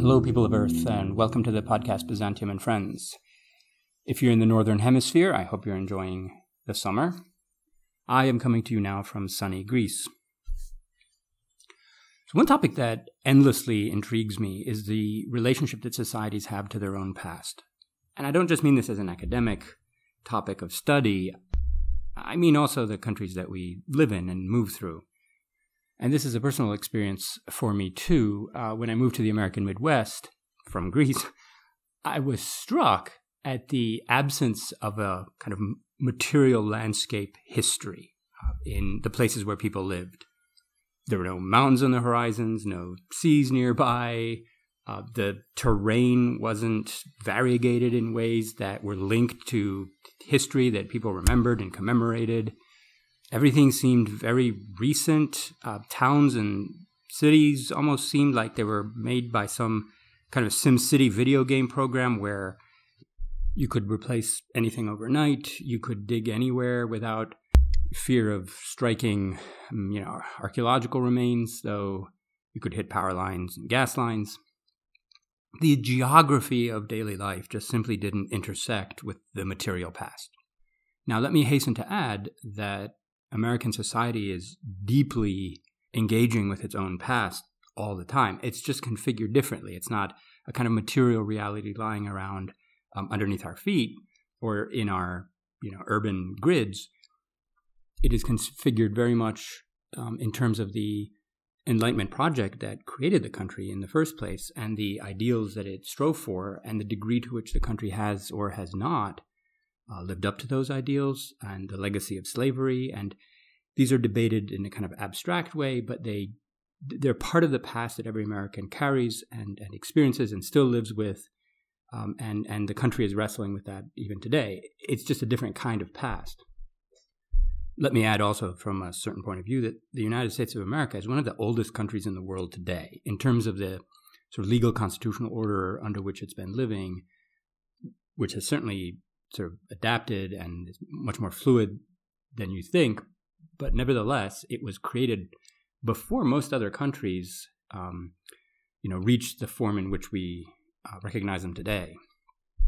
Hello, people of Earth, and welcome to the podcast Byzantium and Friends. If you're in the Northern Hemisphere, I hope you're enjoying the summer. I am coming to you now from sunny Greece. So, one topic that endlessly intrigues me is the relationship that societies have to their own past. And I don't just mean this as an academic topic of study, I mean also the countries that we live in and move through. And this is a personal experience for me too. Uh, when I moved to the American Midwest from Greece, I was struck at the absence of a kind of material landscape history uh, in the places where people lived. There were no mountains on the horizons, no seas nearby. Uh, the terrain wasn't variegated in ways that were linked to history that people remembered and commemorated. Everything seemed very recent. Uh, towns and cities almost seemed like they were made by some kind of SimCity video game program where you could replace anything overnight, you could dig anywhere without fear of striking, um, you know, archaeological remains, though you could hit power lines and gas lines. The geography of daily life just simply didn't intersect with the material past. Now, let me hasten to add that American society is deeply engaging with its own past all the time. It's just configured differently. It's not a kind of material reality lying around um, underneath our feet or in our you know urban grids it is configured very much um, in terms of the Enlightenment project that created the country in the first place and the ideals that it strove for and the degree to which the country has or has not uh, lived up to those ideals and the legacy of slavery. And these are debated in a kind of abstract way, but they they're part of the past that every American carries and, and experiences and still lives with. Um, and and the country is wrestling with that even today. It's just a different kind of past. Let me add also, from a certain point of view, that the United States of America is one of the oldest countries in the world today in terms of the sort of legal constitutional order under which it's been living, which has certainly sort of adapted and is much more fluid than you think. But nevertheless, it was created before most other countries, um, you know, reached the form in which we uh, recognize them today.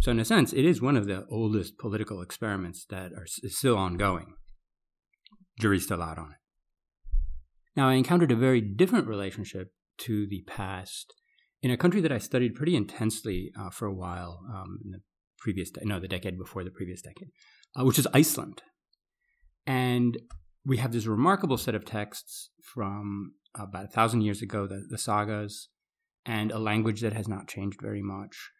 So, in a sense, it is one of the oldest political experiments that are still ongoing jury's still out on it. Now, I encountered a very different relationship to the past in a country that I studied pretty intensely uh, for a while um, in the previous, de- no, the decade before the previous decade, uh, which is Iceland. And we have this remarkable set of texts from about a thousand years ago, the, the sagas, and a language that has not changed very much,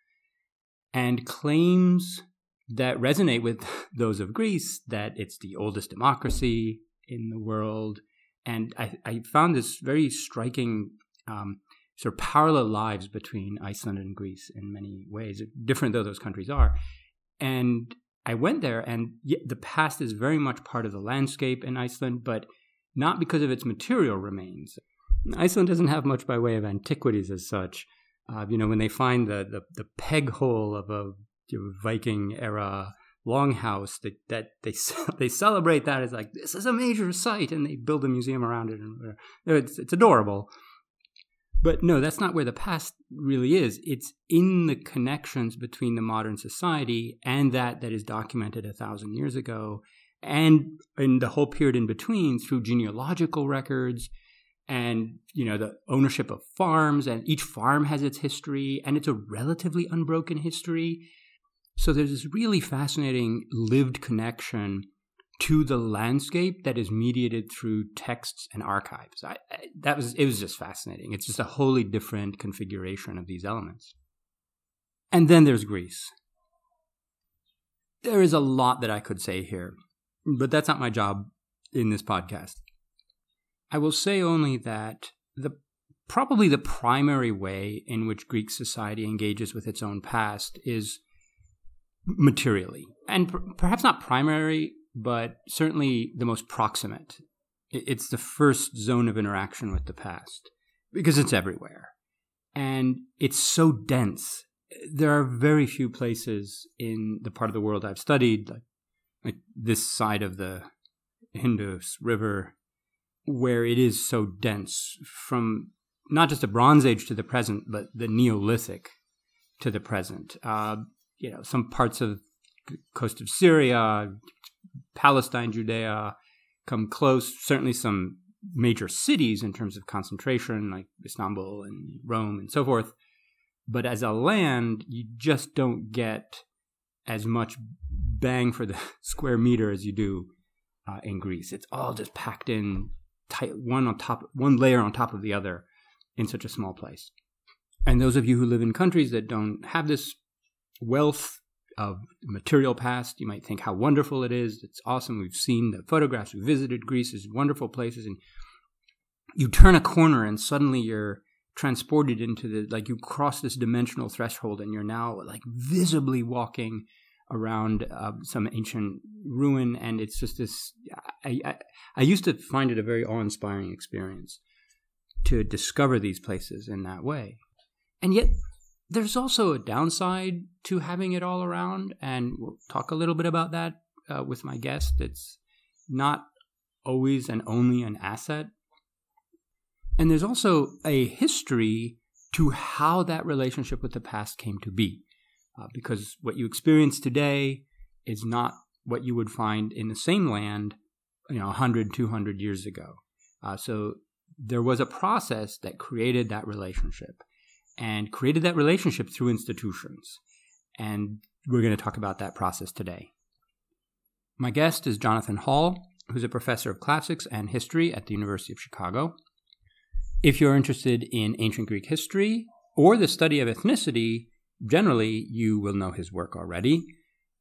and claims that resonate with those of Greece that it's the oldest democracy in the world. And I, I found this very striking um, sort of parallel lives between Iceland and Greece in many ways, different though those countries are. And I went there, and the past is very much part of the landscape in Iceland, but not because of its material remains. Iceland doesn't have much by way of antiquities as such. Uh, you know, when they find the, the, the peg hole of a Viking era longhouse that that they they celebrate that as like this is a major site and they build a museum around it and it's it's adorable. But no that's not where the past really is. It's in the connections between the modern society and that that is documented a thousand years ago and in the whole period in between through genealogical records and you know the ownership of farms and each farm has its history and it's a relatively unbroken history so there's this really fascinating lived connection to the landscape that is mediated through texts and archives. I, I, that was it was just fascinating. It's just a wholly different configuration of these elements. And then there's Greece. There is a lot that I could say here, but that's not my job in this podcast. I will say only that the probably the primary way in which Greek society engages with its own past is materially, and per- perhaps not primary, but certainly the most proximate. It's the first zone of interaction with the past because it's everywhere. And it's so dense. There are very few places in the part of the world I've studied, like, like this side of the Indus River, where it is so dense from not just the Bronze Age to the present, but the Neolithic to the present. Uh, you know, some parts of coast of Syria, Palestine, Judea come close. Certainly, some major cities in terms of concentration, like Istanbul and Rome and so forth. But as a land, you just don't get as much bang for the square meter as you do uh, in Greece. It's all just packed in tight, one on top, one layer on top of the other, in such a small place. And those of you who live in countries that don't have this wealth of material past, you might think how wonderful it is. It's awesome. We've seen the photographs. We visited Greece. It's wonderful places. And you turn a corner and suddenly you're transported into the, like you cross this dimensional threshold and you're now like visibly walking around uh, some ancient ruin. And it's just this, I, I, I used to find it a very awe inspiring experience to discover these places in that way. And yet, there's also a downside to having it all around, and we'll talk a little bit about that uh, with my guest. It's not always and only an asset. And there's also a history to how that relationship with the past came to be, uh, because what you experience today is not what you would find in the same land, you know, 100, 200 years ago. Uh, so there was a process that created that relationship and created that relationship through institutions. And we're going to talk about that process today. My guest is Jonathan Hall, who's a professor of classics and history at the University of Chicago. If you're interested in ancient Greek history or the study of ethnicity, generally you will know his work already.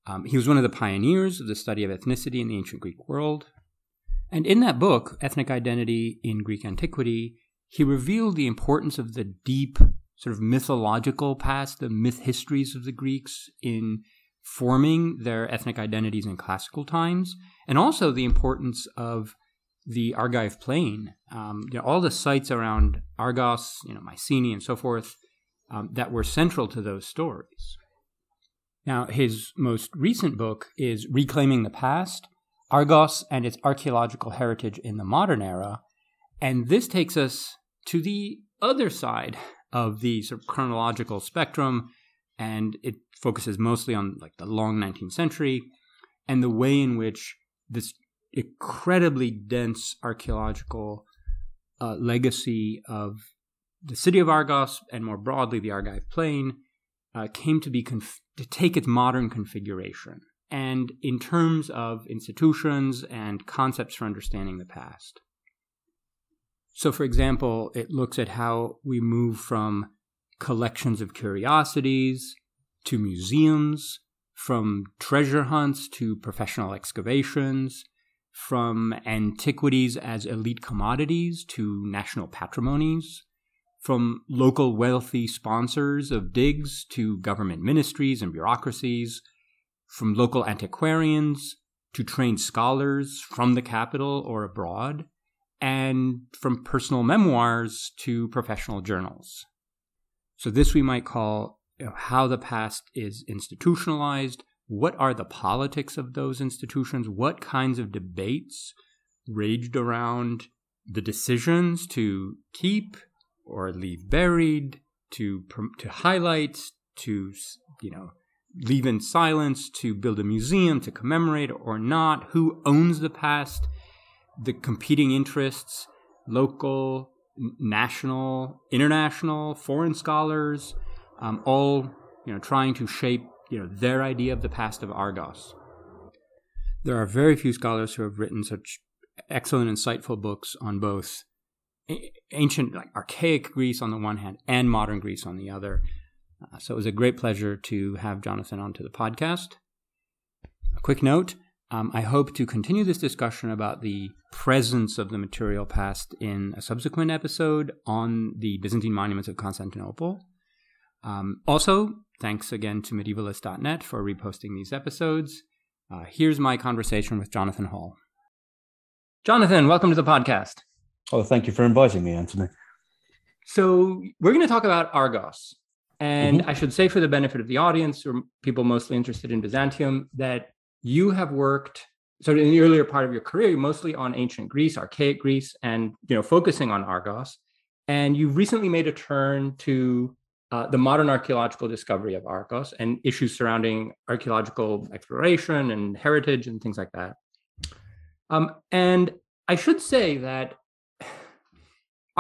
Um, he was one of the pioneers of the study of ethnicity in the ancient Greek world. And in that book, Ethnic Identity in Greek Antiquity, he revealed the importance of the deep sort of mythological past, the myth histories of the Greeks in forming their ethnic identities in classical times, and also the importance of the Argive plain. Um, you know, all the sites around Argos, you know, Mycenae, and so forth, um, that were central to those stories. Now, his most recent book is Reclaiming the Past Argos and its Archaeological Heritage in the Modern Era. And this takes us to the other side of the sort of chronological spectrum, and it focuses mostly on like the long 19th century and the way in which this incredibly dense archaeological uh, legacy of the city of Argos and more broadly the Argive Plain uh, came to be conf- to take its modern configuration. And in terms of institutions and concepts for understanding the past. So, for example, it looks at how we move from collections of curiosities to museums, from treasure hunts to professional excavations, from antiquities as elite commodities to national patrimonies, from local wealthy sponsors of digs to government ministries and bureaucracies, from local antiquarians to trained scholars from the capital or abroad, and from personal memoirs to professional journals. So, this we might call you know, how the past is institutionalized. What are the politics of those institutions? What kinds of debates raged around the decisions to keep or leave buried, to to highlight, to you know leave in silence, to build a museum to commemorate or not? Who owns the past? The competing interests, local, national, international, foreign scholars, um, all you know, trying to shape you know their idea of the past of Argos. There are very few scholars who have written such excellent, insightful books on both ancient, like archaic Greece on the one hand, and modern Greece on the other. Uh, so it was a great pleasure to have Jonathan onto the podcast. A quick note um, I hope to continue this discussion about the presence of the material past in a subsequent episode on the Byzantine monuments of Constantinople. Um, also, thanks again to medievalists.net for reposting these episodes. Uh, here's my conversation with Jonathan Hall. Jonathan, welcome to the podcast. Oh, thank you for inviting me, Anthony. So, we're going to talk about Argos. And mm-hmm. I should say, for the benefit of the audience or people mostly interested in Byzantium, that you have worked so in the earlier part of your career, mostly on ancient Greece, archaic Greece, and you know focusing on Argos. And you recently made a turn to uh, the modern archaeological discovery of Argos and issues surrounding archaeological exploration and heritage and things like that. Um, and I should say that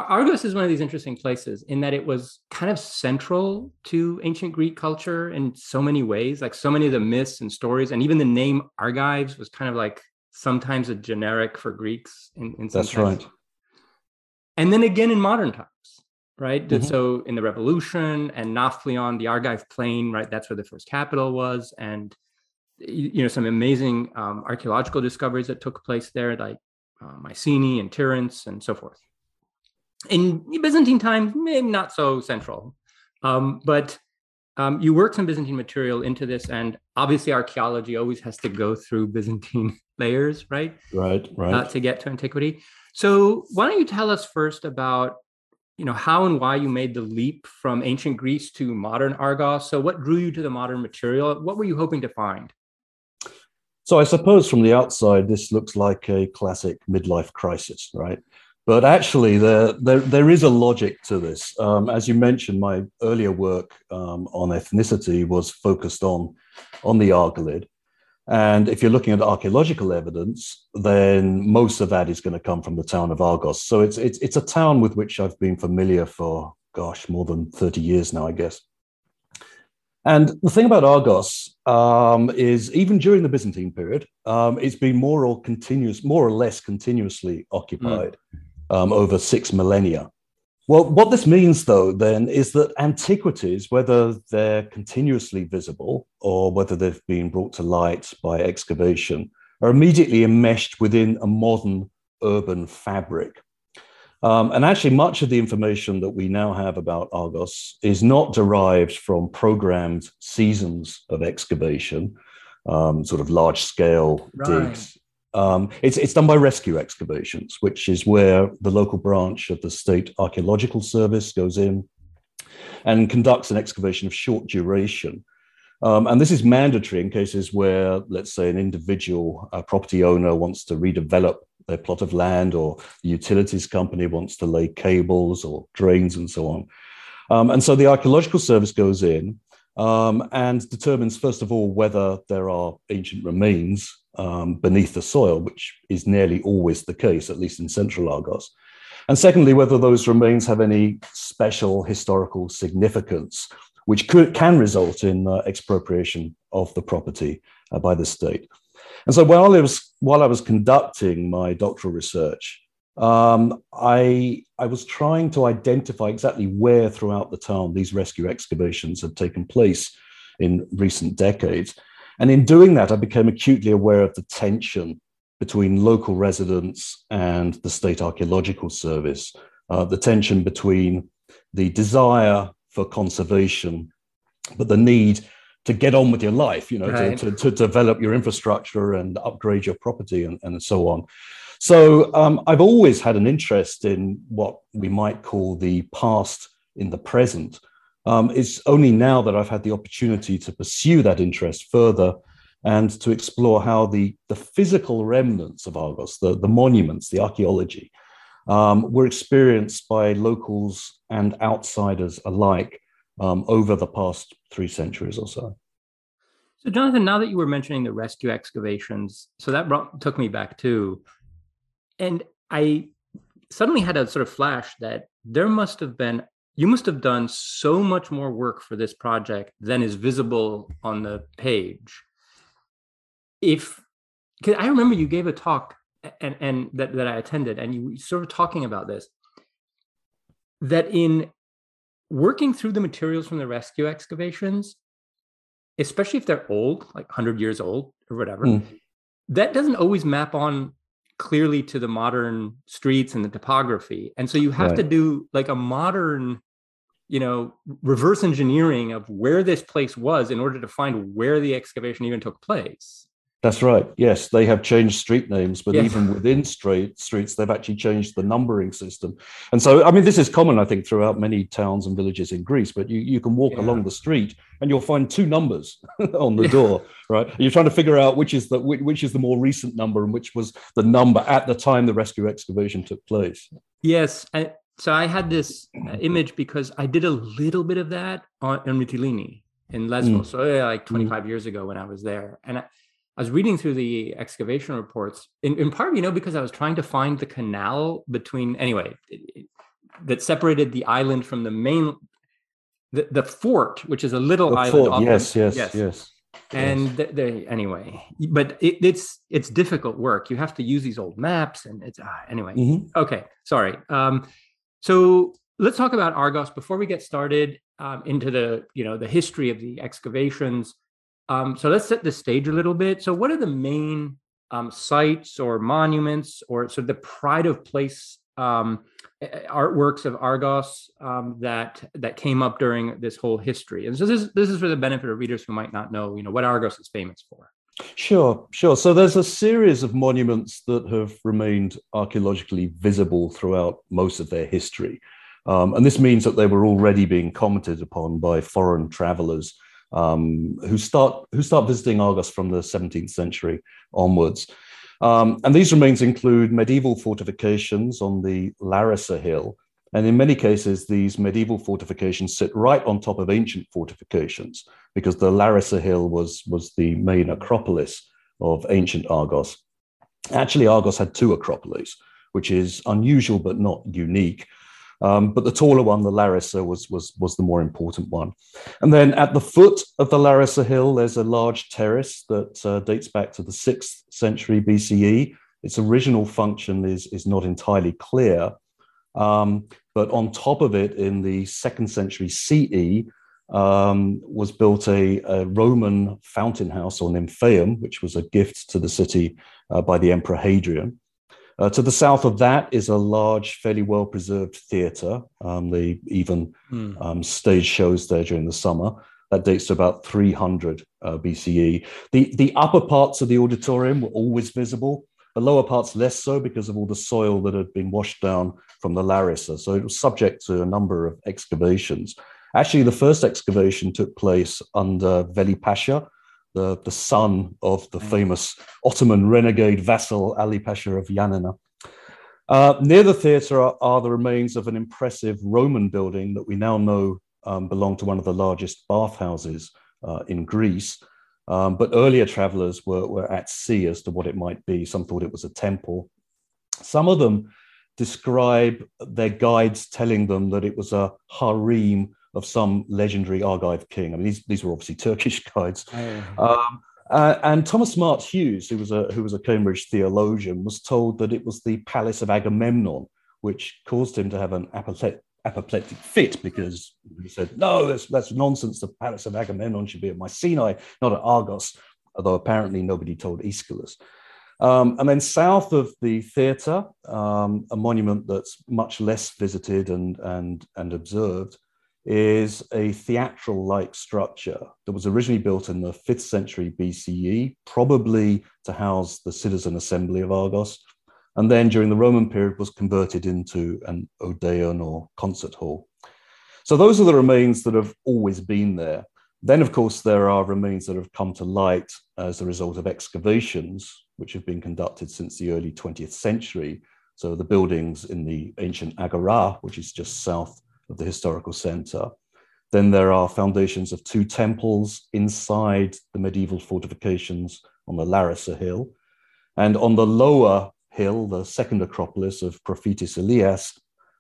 Argos is one of these interesting places in that it was kind of central to ancient Greek culture in so many ways. Like so many of the myths and stories, and even the name Argives was kind of like sometimes a generic for Greeks. In, in That's right. And then again in modern times, right? Mm-hmm. So in the Revolution and Nafplion, the Argive Plain, right? That's where the first capital was, and you know some amazing um, archaeological discoveries that took place there, like uh, Mycenae and Tiryns and so forth in Byzantine times, maybe not so central. Um, but um, you work some Byzantine material into this, and obviously archaeology always has to go through Byzantine layers, right? Right, right. Uh, to get to antiquity. So why don't you tell us first about you know how and why you made the leap from ancient Greece to modern Argos? So what drew you to the modern material? What were you hoping to find? So I suppose from the outside, this looks like a classic midlife crisis, right? But actually, there, there, there is a logic to this. Um, as you mentioned, my earlier work um, on ethnicity was focused on, on the Argolid. And if you're looking at archaeological evidence, then most of that is going to come from the town of Argos. So it's, it's, it's a town with which I've been familiar for, gosh, more than 30 years now, I guess. And the thing about Argos um, is, even during the Byzantine period, um, it's been more or continuous, more or less continuously occupied. Mm um, over six millennia. Well, what this means, though, then, is that antiquities, whether they're continuously visible or whether they've been brought to light by excavation, are immediately enmeshed within a modern urban fabric. Um, and actually, much of the information that we now have about Argos is not derived from programmed seasons of excavation, um, sort of large scale right. digs um, it's, it's done by rescue excavations, which is where the local branch of the State Archaeological Service goes in and conducts an excavation of short duration. Um, and this is mandatory in cases where, let's say, an individual property owner wants to redevelop their plot of land, or the utilities company wants to lay cables or drains and so on. Um, and so the archaeological service goes in um, and determines, first of all, whether there are ancient remains um, beneath the soil, which is nearly always the case, at least in central Argos. And secondly, whether those remains have any special historical significance, which could, can result in uh, expropriation of the property uh, by the state. And so while I was, while I was conducting my doctoral research, um, I, I was trying to identify exactly where throughout the town these rescue excavations had taken place in recent decades. And in doing that, I became acutely aware of the tension between local residents and the State Archaeological Service, uh, the tension between the desire for conservation, but the need to get on with your life, you know, right. to, to, to, develop your infrastructure and upgrade your property and, and so on. So um, I've always had an interest in what we might call the past in the present. Um, it's only now that I've had the opportunity to pursue that interest further and to explore how the, the physical remnants of Argos, the, the monuments, the archaeology, um, were experienced by locals and outsiders alike um, over the past three centuries or so. So, Jonathan, now that you were mentioning the rescue excavations, so that brought, took me back too. And I suddenly had a sort of flash that there must have been you must have done so much more work for this project than is visible on the page. If because I remember you gave a talk and and that, that I attended, and you sort of talking about this, that in working through the materials from the rescue excavations, especially if they're old, like 100 years old or whatever, mm. that doesn't always map on clearly to the modern streets and the topography. And so you have right. to do like a modern, you know, reverse engineering of where this place was in order to find where the excavation even took place. That's right. Yes, they have changed street names, but even within street streets, they've actually changed the numbering system. And so, I mean, this is common, I think, throughout many towns and villages in Greece. But you, you can walk yeah. along the street and you'll find two numbers on the yeah. door, right? And you're trying to figure out which is the which, which is the more recent number and which was the number at the time the rescue excavation took place. Yes, I, so I had this uh, image because I did a little bit of that on, on Mytilene in Lesbos, mm. so yeah, like mm. 25 mm. years ago when I was there, and. I, I was reading through the excavation reports, in, in part, you know, because I was trying to find the canal between, anyway, it, it, that separated the island from the main, the, the fort, which is a little the island. Fort, yes, yes, yes, yes. And yes. The, anyway, but it, it's it's difficult work. You have to use these old maps, and it's ah, anyway. Mm-hmm. Okay, sorry. Um, so let's talk about Argos before we get started um, into the you know the history of the excavations. Um, so let's set the stage a little bit. So, what are the main um, sites or monuments or sort of the pride of place um, artworks of Argos um, that that came up during this whole history? And so this this is for the benefit of readers who might not know, you know, what Argos is famous for. Sure, sure. So there's a series of monuments that have remained archaeologically visible throughout most of their history. Um, and this means that they were already being commented upon by foreign travelers um, who start who start visiting Argos from the 17th century onwards. Um, and these remains include medieval fortifications on the Larissa Hill. And in many cases, these medieval fortifications sit right on top of ancient fortifications because the Larissa Hill was, was the main acropolis of ancient Argos. Actually, Argos had two acropolis, which is unusual but not unique. Um, but the taller one, the Larissa, was, was, was the more important one. And then at the foot of the Larissa Hill, there's a large terrace that uh, dates back to the 6th century BCE. Its original function is, is not entirely clear. Um, but on top of it, in the second century CE, um, was built a, a, Roman fountain house or nymphaeum, which was a gift to the city uh, by the Emperor Hadrian. Uh, to the south of that is a large, fairly well preserved theatre. Um, they even mm. um, stage shows there during the summer. That dates to about 300 uh, BCE. The, the upper parts of the auditorium were always visible, the lower parts less so because of all the soil that had been washed down from the Larissa. So it was subject to a number of excavations. Actually, the first excavation took place under Veli Pasha, the, the son of the mm. famous Ottoman renegade vassal Ali Pasha of Yanina. Uh, near the theatre are, are, the remains of an impressive Roman building that we now know um, belonged to one of the largest bathhouses uh, in Greece. Um, but earlier travelers were, were at sea as to what it might be. Some thought it was a temple. Some of them describe their guides telling them that it was a harem of some legendary Argive king. I mean, these, these were obviously Turkish guides. Oh. Um, uh, and Thomas Smart Hughes, who was, a, who was a Cambridge theologian, was told that it was the palace of Agamemnon, which caused him to have an apoplectic, apoplectic fit because he said, No, that's, that's nonsense. The palace of Agamemnon should be at Mycenae, not at Argos, although apparently nobody told Aeschylus. Um, and then south of the theatre, um, a monument that's much less visited and, and, and observed is a theatrical like structure that was originally built in the 5th century BCE, probably to house the citizen assembly of Argos. And then during the Roman period was converted into an odeon or concert hall. So those are the remains that have always been there. Then, of course, there are remains that have come to light as a result of excavations, which have been conducted since the early 20th century. So the buildings in the ancient Agora, which is just south of the historical center. Then there are foundations of two temples inside the medieval fortifications on the Larissa Hill. And on the lower hill, the second acropolis of Profitis Elias,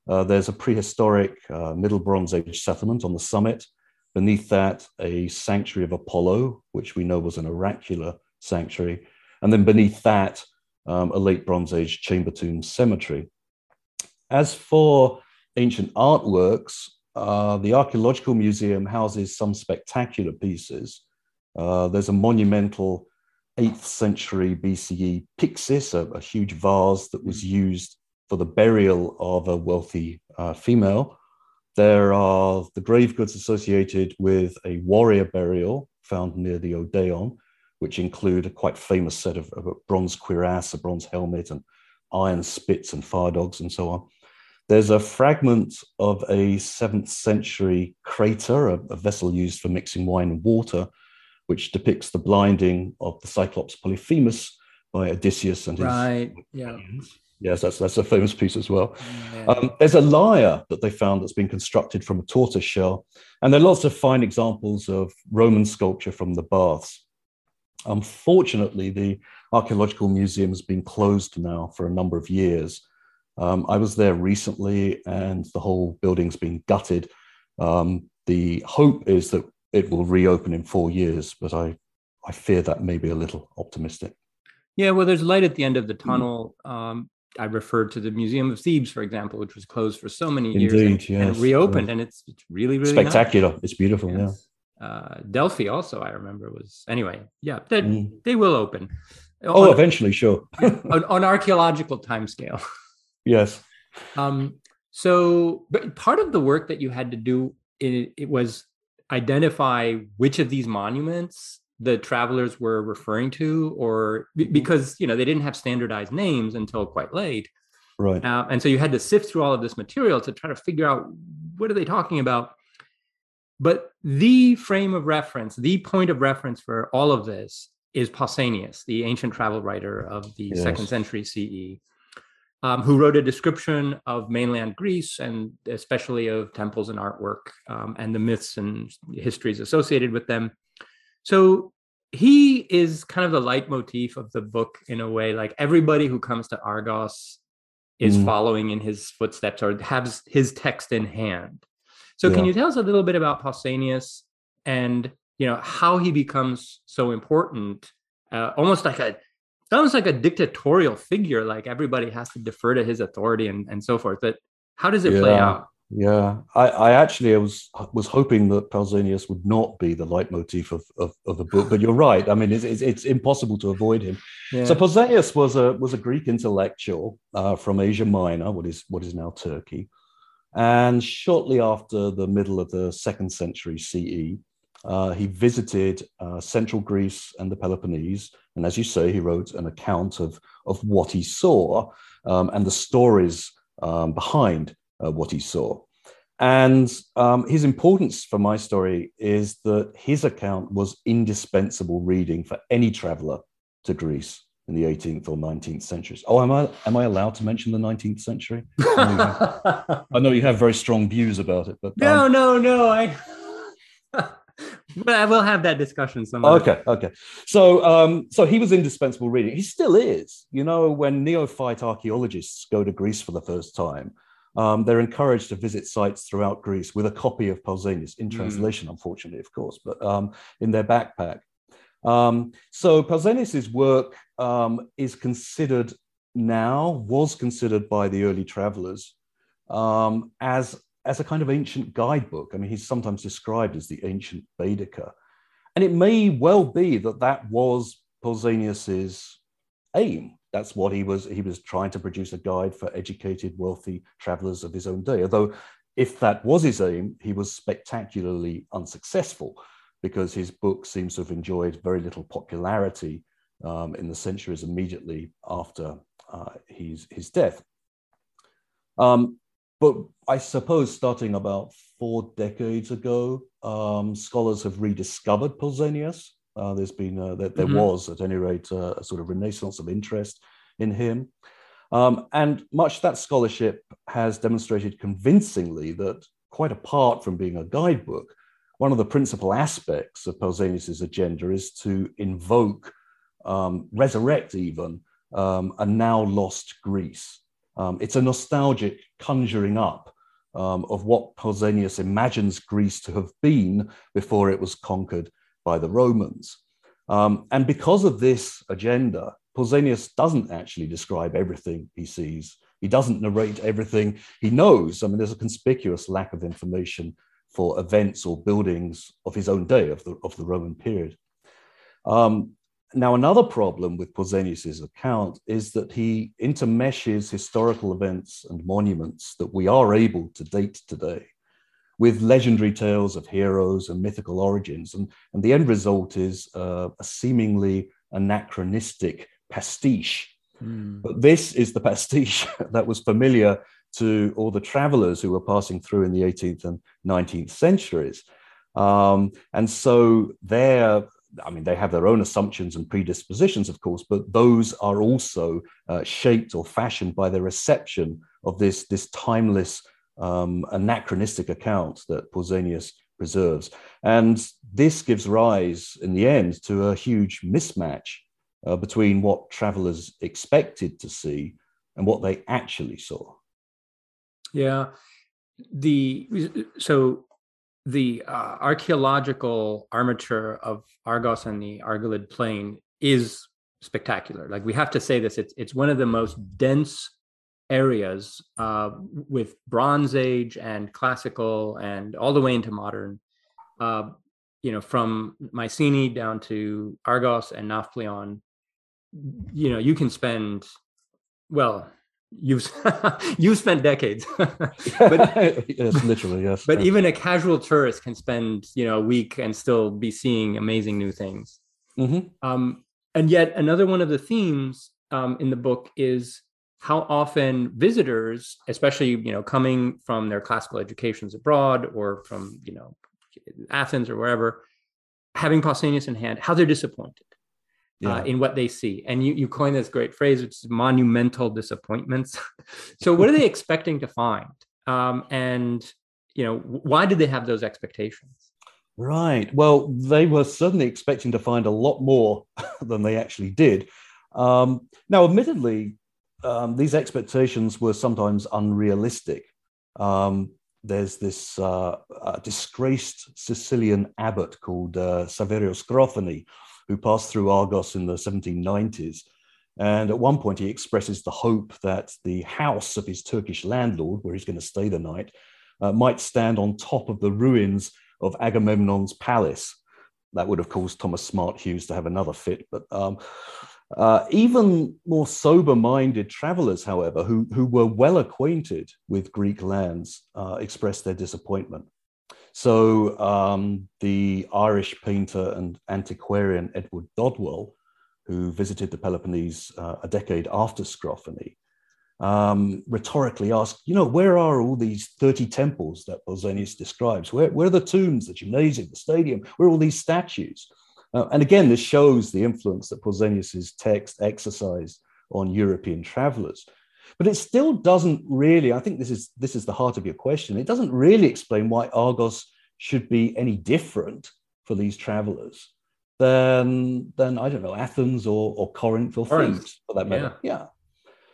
uh, there's a prehistoric uh, Middle Bronze Age settlement on the summit. Beneath that, a sanctuary of Apollo, which we know was an oracular sanctuary. And then beneath that, um, a late Bronze Age chamber tomb cemetery. As for ancient artworks, uh, the Archaeological Museum houses some spectacular pieces. Uh, there's a monumental 8th century BCE pyxis, a, a, huge vase that was used for the burial of a wealthy uh, female. There are the grave goods associated with a warrior burial found near the Odeon. which include a quite famous set of, of a bronze cuirass, a bronze helmet, and iron spits and fire dogs, and so on. There's a fragment of a seventh century crater, a, a, vessel used for mixing wine and water, which depicts the blinding of the Cyclops Polyphemus by Odysseus and his. Right. Yeah. Yes, that's that's a famous piece as well. Yeah. Um, there's a lyre that they found that's been constructed from a tortoise shell, and there are lots of fine examples of Roman sculpture from the baths. Unfortunately, the archaeological museum has been closed now for a number of years. Um, I was there recently, and the whole building's been gutted. Um, the hope is that it will reopen in four years, but I I fear that may be a little optimistic. Yeah, well, there's light at the end of the mm. tunnel. Um, I referred to the Museum of Thebes, for example, which was closed for so many years and, yes. and reopened, and it's, it's really, really spectacular. Nice. It's beautiful. Yes. Yeah. Uh, Delphi also, I remember, was anyway. Yeah, they, mm. they will open. Oh, on, eventually, sure. on, on archaeological timescale. Yes. Um, so, but part of the work that you had to do it, it was identify which of these monuments the travelers were referring to or mm-hmm. because you know they didn't have standardized names until quite late right uh, and so you had to sift through all of this material to try to figure out what are they talking about but the frame of reference the point of reference for all of this is pausanias the ancient travel writer of the yes. second century ce um, who wrote a description of mainland Greece and especially of temples and artwork um, and the myths and histories associated with them. So he is kind of the leitmotif of the book in a way. Like everybody who comes to Argos is mm. following in his footsteps or has his text in hand. So yeah. can you tell us a little bit about Pausanias and you know how he becomes so important, uh, almost like a almost like a dictatorial figure, like everybody has to defer to his authority and, and so forth. But how does it yeah. play out? Yeah, I, I actually was was hoping that Pausanias would not be the leitmotif of, of, of the book, but you're right. I mean, it's, it's, it's impossible to avoid him. Yeah. So Pausanias was a was a Greek intellectual uh, from Asia Minor, what is what is now Turkey, and shortly after the middle of the second century CE, uh, he visited uh, central Greece and the Peloponnese, and as you say, he wrote an account of of what he saw um, and the stories um, behind uh, what he saw. And um, his importance for my story is that his account was indispensable reading for any traveler to Greece in the 18th or 19th centuries. Oh, am I am I allowed to mention the 19th century? I know you have, I know you have very strong views about it, but no, um, no, no. I but I will have that discussion some. Okay, okay. So, um, so he was indispensable reading. He still is. You know, when neophyte archaeologists go to Greece for the first time, um, they're encouraged to visit sites throughout Greece with a copy of Pausanias in hmm. translation, mm. unfortunately, of course, but um, in their backpack. Um, so Pausanias's work um, is considered now, was considered by the early travelers um, as, as a kind of ancient guidebook. I mean, he's sometimes described as the ancient Baedeker. And it may well be that that was Pausanias's aim that's what he was he was trying to produce a guide for educated wealthy travelers of his own day although if that was his aim he was spectacularly unsuccessful because his book seems to have enjoyed very little popularity um, in the centuries immediately after uh, his, his death um, but i suppose starting about four decades ago um, scholars have rediscovered pausanias uh, there's been uh, there, there mm-hmm. was at any rate uh, a sort of renaissance of interest in him. Um, and much that scholarship has demonstrated convincingly that, quite apart from being a guidebook, one of the principal aspects of Pausanias' agenda is to invoke, um, resurrect even, um, a now lost Greece. Um, it's a nostalgic conjuring up um, of what Pausanias imagines Greece to have been before it was conquered by the Romans. Um, and because of this agenda, Pausanias doesn't actually describe everything he sees. He doesn't narrate everything he knows. I mean, there's a conspicuous lack of information for events or buildings of his own day, of the, of the Roman period. Um, now, another problem with Pausanias' account is that he intermeshes historical events and monuments that we are able to date today with legendary tales of heroes and mythical origins. And, and the end result is uh, a seemingly anachronistic pastiche. Mm. But this is the pastiche that was familiar to all the travelers who were passing through in the 18th and 19th centuries. Um, and so they're, I mean, they have their own assumptions and predispositions, of course, but those are also uh, shaped or fashioned by their reception of this, this timeless, um, anachronistic account that Pausanias preserves. And this gives rise, in the end, to a huge mismatch uh, between what travelers expected to see and what they actually saw. Yeah. The so the uh, archaeological armature of Argos and the Argolid Plain is spectacular. Like we have to say this, it's it's one of the most dense areas uh, with Bronze Age and classical and all the way into modern. Uh, you know, from Mycenae down to Argos and Nafplion, you know, you can spend well you've you've spent decades. But yes literally yes but even a casual tourist can spend you know a week and still be seeing amazing new things. Mm-hmm. um, and yet another one of the themes um, in the book is how often visitors especially you know coming from their classical educations abroad or from you know athens or wherever having pausanias in hand how they're disappointed yeah. uh, in what they see. And you, you coined this great phrase, which is monumental disappointments. so what are they expecting to find? Um, and, you know, why did they have those expectations? Right. Well, they were certainly expecting to find a lot more than they actually did. Um, now, admittedly, um, these expectations were sometimes unrealistic. Um, there's this uh, uh, disgraced Sicilian abbot called uh, Saverio Scrofani, who passed through Argos in the 1790s. And at one point, he expresses the hope that the house of his Turkish landlord, where he's going to stay the night, uh, might stand on top of the ruins of Agamemnon's palace. That would have caused Thomas Smart Hughes to have another fit. But um, uh, even more sober minded travelers, however, who, who were well acquainted with Greek lands, uh, expressed their disappointment. So um, the Irish painter and antiquarian Edward Dodwell, who visited the Peloponnese uh, a decade after Scrofani, um, rhetorically asked, you know, where are all these 30 temples that Pausanias describes? Where, where are the tombs, the gymnasium, the stadium? Where are all these statues? Uh, and again, this shows the influence that Pausanias's text exercised on European travelers. But it still doesn't really, I think this is this is the heart of your question. It doesn't really explain why Argos should be any different for these travelers than than I don't know, Athens or, or Corinth or. Thebes for that matter. Yeah.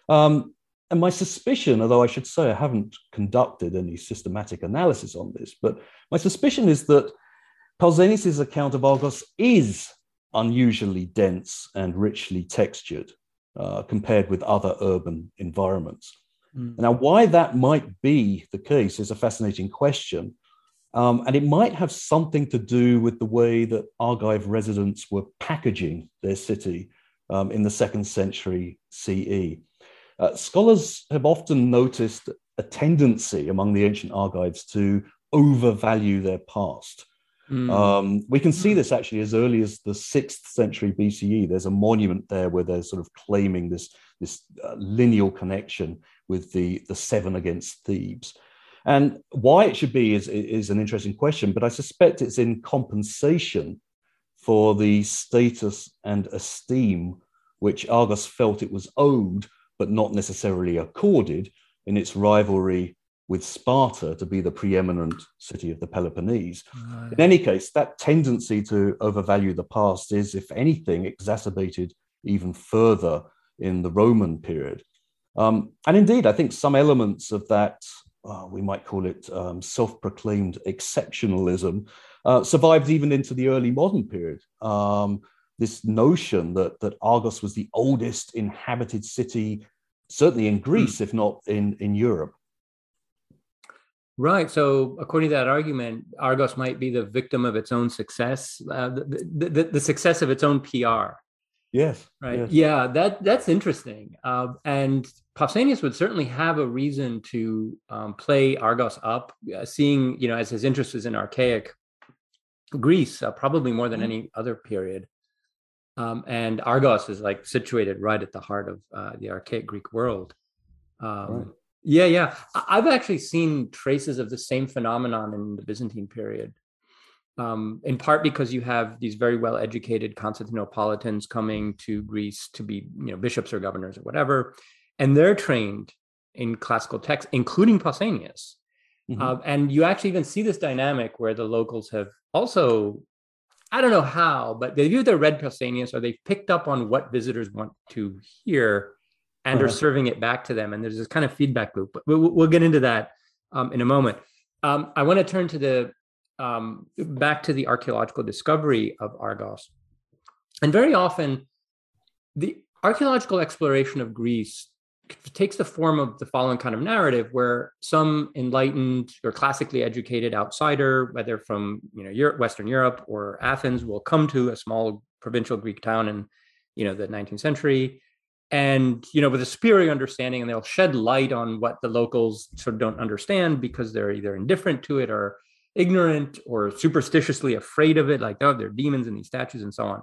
yeah. Um, and my suspicion, although I should say I haven't conducted any systematic analysis on this, but my suspicion is that Pausanias' account of Argos is unusually dense and richly textured. Uh, compared with other urban environments. Mm. Now, why that might be the case is a fascinating question. Um, and it might have something to do with the way that Argive residents were packaging their city um, in the second century CE. Uh, scholars have often noticed a tendency among the ancient Argives to overvalue their past. Mm. Um, we can see hmm. this actually as early as the sixth century BCE. There's a monument there where they're sort of claiming this, this uh, lineal connection with the, the seven against Thebes. And why it should be is, is an interesting question, but I suspect it's in compensation for the status and esteem which Argos felt it was owed, but not necessarily accorded in its rivalry with Sparta to be the preeminent city of the Peloponnese. Right. In any case, that tendency to overvalue the past is, if anything, exacerbated even further in the Roman period. Um, and indeed, I think some elements of that, uh, we might call it um, self proclaimed exceptionalism, uh, survived even into the early modern period. Um, this notion that, that Argos was the oldest inhabited city, certainly in Greece, mm. if not in, in Europe. Right. So, according to that argument, Argos might be the victim of its own success, uh, the, the, the, success of its own PR. Yes. Right. Yes. Yeah, that that's interesting. Uh, and Pausanias would certainly have a reason to um, play Argos up, uh, seeing you know as his interest is in archaic Greece, uh, probably more than mm-hmm. any other period. Um, and Argos is like situated right at the heart of uh, the archaic Greek world. Um, right. Yeah, yeah. I've actually seen traces of the same phenomenon in the Byzantine period um, in part because you have these very well educated Constantinopolitans coming to Greece to be, you know, bishops or governors or whatever, and they're trained in classical texts, including Pausanias. Mm-hmm. Uh, and you actually even see this dynamic where the locals have also, I don't know how, but they've either read Pausanias or they've picked up on what visitors want to hear and uh-huh. are serving it back to them. And there's this kind of feedback loop. But we'll, we'll get into that um, in a moment. Um, I want to turn to the um, back to the archaeological discovery of Argos. And very often, the archaeological exploration of Greece takes the form of the following kind of narrative where some enlightened or classically educated outsider whether from you know Europe, western europe or athens will come to a small provincial greek town in you know the 19th century and you know with a superior understanding and they'll shed light on what the locals sort of don't understand because they're either indifferent to it or ignorant or superstitiously afraid of it, like, oh, there are demons in these statues and so on.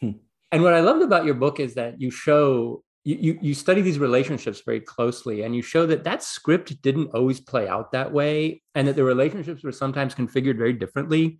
Hmm. And what I loved about your book is that you show you, you, you study these relationships very closely and you show that that script didn't always play out that way and that the relationships were sometimes configured very differently.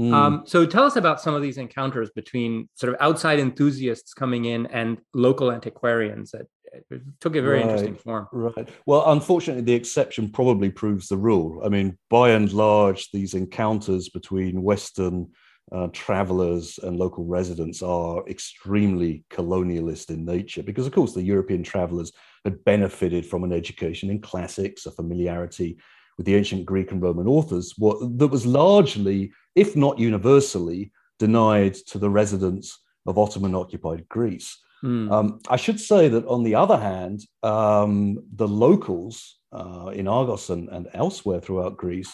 Mm. Um, so tell us about some of these encounters between sort of outside enthusiasts coming in and local antiquarians that it took a very right, interesting form. Right. Well, unfortunately, the exception probably proves the rule. I mean, by and large, these encounters between Western uh, travelers and local residents are extremely colonialist in nature because, of course, the European travelers had benefited from an education in classics, a familiarity with the ancient Greek and Roman authors, what, that was largely, if not universally, denied to the residents of Ottoman occupied Greece. Mm. Um, I should say that on the other hand, um, the locals uh, in Argos and, and, elsewhere throughout Greece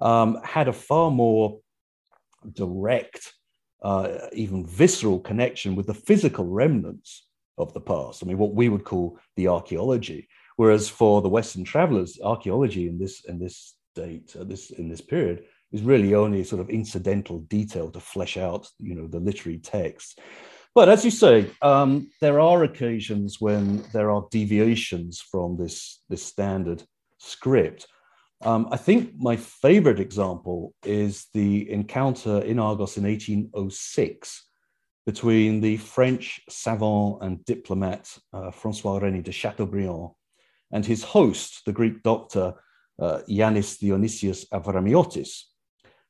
um, had a far more direct, uh, even visceral connection with the physical remnants of the past. I mean, what we would call the archaeology. Whereas for the Western travelers, archaeology in this in this date, uh, this in this period, is really only sort of incidental detail to flesh out, you know, the literary text. But as you say, um, there are occasions when there are deviations from this, this standard script. Um, I think my favorite example is the encounter in Argos in 1806 between the French savant and diplomat uh, Francois René de Chateaubriand and his host, the Greek doctor uh, Yanis Dionysius Avramiotis.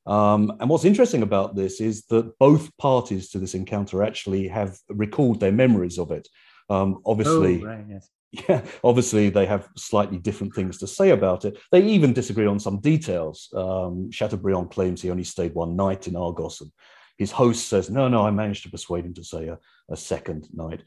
Um, and what's interesting about this is that both parties to this encounter actually have recalled their memories of it. Um, obviously, oh, right, yes. yeah, obviously they have slightly different things to say about it. They even disagree on some details. Um, Chateaubriand claims he only stayed one night in Argos, and his host says, "No, no, I managed to persuade him to stay a, a second night."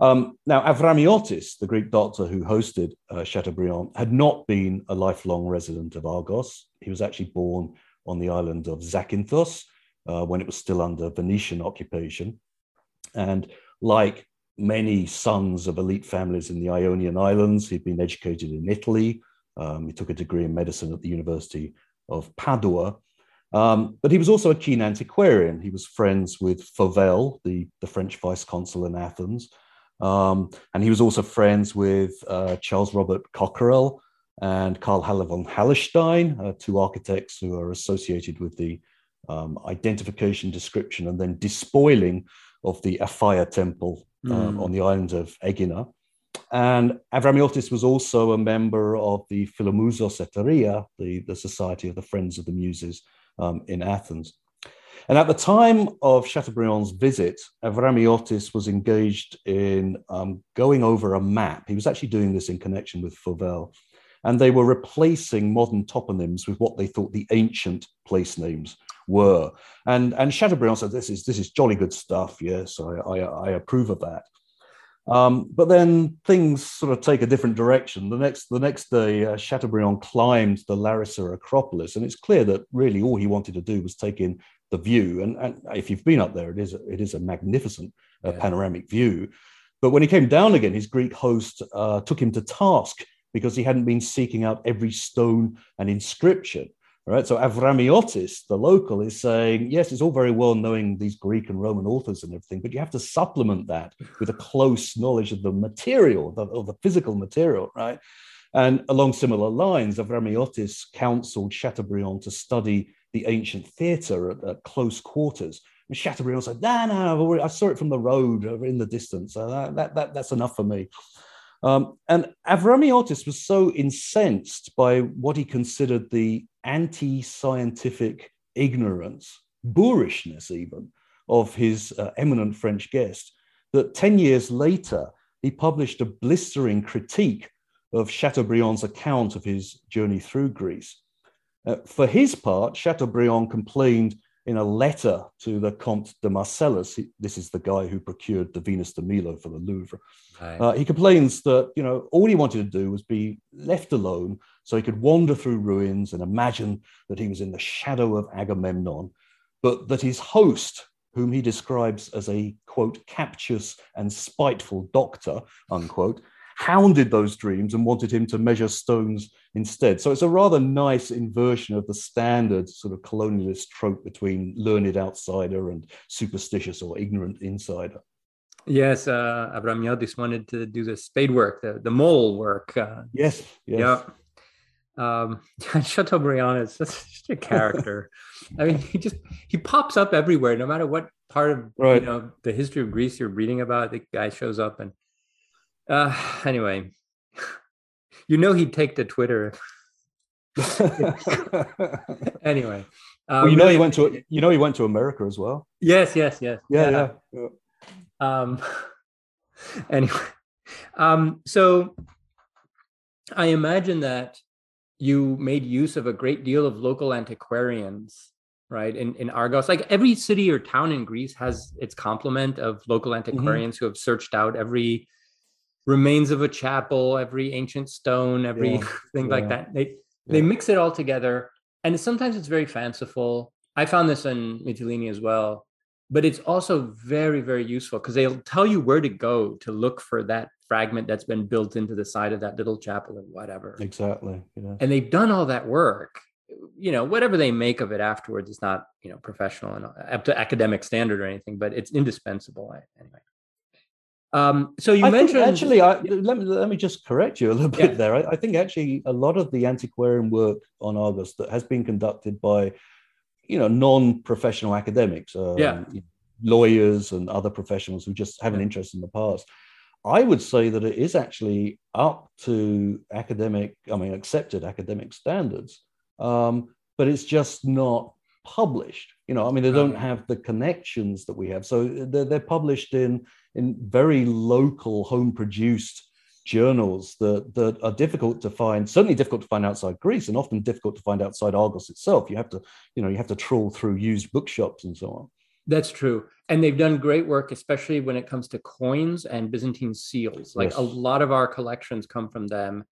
Um, now, Avramiotis, the Greek doctor who hosted uh, Chateaubriand, had not been a lifelong resident of Argos. He was actually born on the island of Zakynthos uh, when it was still under Venetian occupation. And like many sons of elite families in the Ionian Islands, he'd been educated in Italy. Um, he took a degree in medicine at the University of Padua. Um, but he was also a keen antiquarian. He was friends with Fauvel, the, the French vice consul in Athens. Um, and he was also friends with uh, Charles Robert Cockerell, and Karl Haller von Hallerstein, uh, two architects who are associated with the um, identification, description, and then despoiling of the Aphaia temple um, mm. on the island of Egina. And Avramiotis was also a member of the Philomusos Eteria, the, the Society of the Friends of the Muses um, in Athens. And at the time of Chateaubriand's visit, Avramiotis was engaged in um, going over a map. He was actually doing this in connection with Fauvel and they were replacing modern toponyms with what they thought the ancient place names were. And, and Chateaubriand said, this is, this is jolly good stuff. Yes, I, I, I approve of that. Um, but then things sort of take a different direction. The next, the next day, uh, Chateaubriand climbed the Larissa Acropolis, and it's clear that really all he wanted to do was take in the view. And, and if you've been up there, it is a, it is a magnificent a yeah. panoramic view. But when he came down again, his Greek host uh, took him to task because he hadn't been seeking out every stone and inscription. Right. So Avramiotis, the local, is saying, yes, it's all very well knowing these Greek and Roman authors and everything, but you have to supplement that with a close knowledge of the material, the, of the physical material, right? And along similar lines, Avramiotis counseled Chateaubriand to study the ancient theatre at, at close quarters. And Chateaubriand said, "No, no, I saw it from the road in the distance. That, that, that, that's enough for me." Um, and Avramiotis was so incensed by what he considered the anti-scientific ignorance, boorishness even, of his uh, eminent French guest, that 10 years later, he published a blistering critique of Chateaubriand's account of his journey through Greece. Uh, for his part, Chateaubriand complained in a letter to the Comte de Marcellus. He, this is the guy who procured the Venus de Milo for the Louvre. Right. Uh, he complains that you know all he wanted to do was be left alone, so he could wander through ruins and imagine that he was in the shadow of Agamemnon, but that his host, whom he describes as a quote captious and spiteful doctor unquote, hounded those dreams and wanted him to measure stones instead. So it's a rather nice inversion of the standard sort of colonialist trope between learned outsider and superstitious or ignorant insider. Yes, uh, Avramiotis wanted to do the spade work, the, the mole work. Uh, yes, yes. Yeah. Um, Chateaubriand is such a character. I mean, he just he pops up everywhere, no matter what part of right. you know the history of Greece you're reading about. The guy shows up, and uh, anyway, you know he'd take to Twitter. anyway, um, well, you know he went to you know he went to America as well. Yes, yes, yes. Yeah, yeah. yeah. Um, anyway, um, so I imagine that you made use of a great deal of local antiquarians right in, in argos like every city or town in greece has its complement of local mm-hmm. antiquarians mm-hmm. who have searched out every remains of a chapel, every ancient stone, every yeah, thing yeah. like that. They yeah. they mix it all together, and sometimes it's very fanciful. I found this in Mytilene as well, but it's also very very useful because they'll tell you where to go to look for that fragment that's been built into the side of that little chapel or whatever. Exactly. And they've done all that work. You know, whatever they make of it afterwards is not you know professional and uh, up to academic standard or anything, but it's indispensable anyway. Um, so you I mentioned actually, I, let me let me just correct you a little bit yeah. there. I, I, think actually a lot of the antiquarian work on Argos that has been conducted by, you know, non-professional academics, um, yeah. lawyers and other professionals who just have an interest in the past. I would say that it is actually up to academic, I mean, accepted academic standards, um, but it's just not published. You know, I mean, they don't have the connections that we have. So they're, they're published in in very local, home produced journals that, that are difficult to find, certainly difficult to find outside Greece and often difficult to find outside Argos itself. You have to, you know, you have to trawl through used bookshops and so on. That's true. And they've done great work, especially when it comes to coins and Byzantine seals. Like yes. a lot of our collections come from them.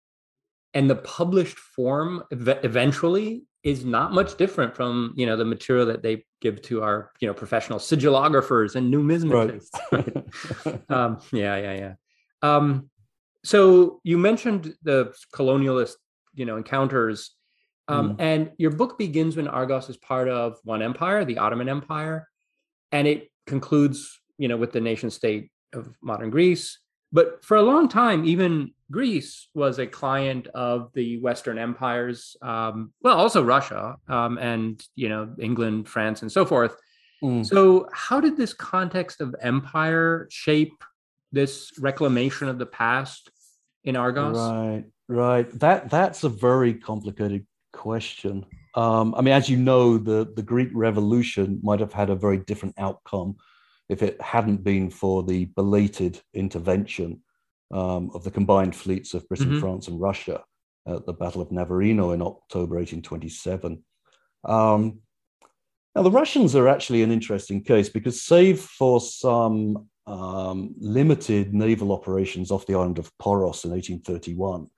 And the published form eventually is not much different from you know the material that they give to our you know professional sigillographers and numismatists right. um, yeah yeah yeah um, so you mentioned the colonialist you know encounters um, mm. and your book begins when argos is part of one empire the ottoman empire and it concludes you know with the nation state of modern greece but for a long time, even Greece was a client of the Western empires, um, well, also Russia um, and you know England, France, and so forth. Mm. So, how did this context of empire shape this reclamation of the past in Argos? Right, right. That that's a very complicated question. Um, I mean, as you know, the the Greek Revolution might have had a very different outcome if it hadn't been for the belated intervention um, of the combined fleets of Britain, mm-hmm. France, and Russia at the Battle of Navarino in October 1827. Um, now, the Russians are actually an interesting case because, save for some um, limited naval operations off the island of Poros in 1831,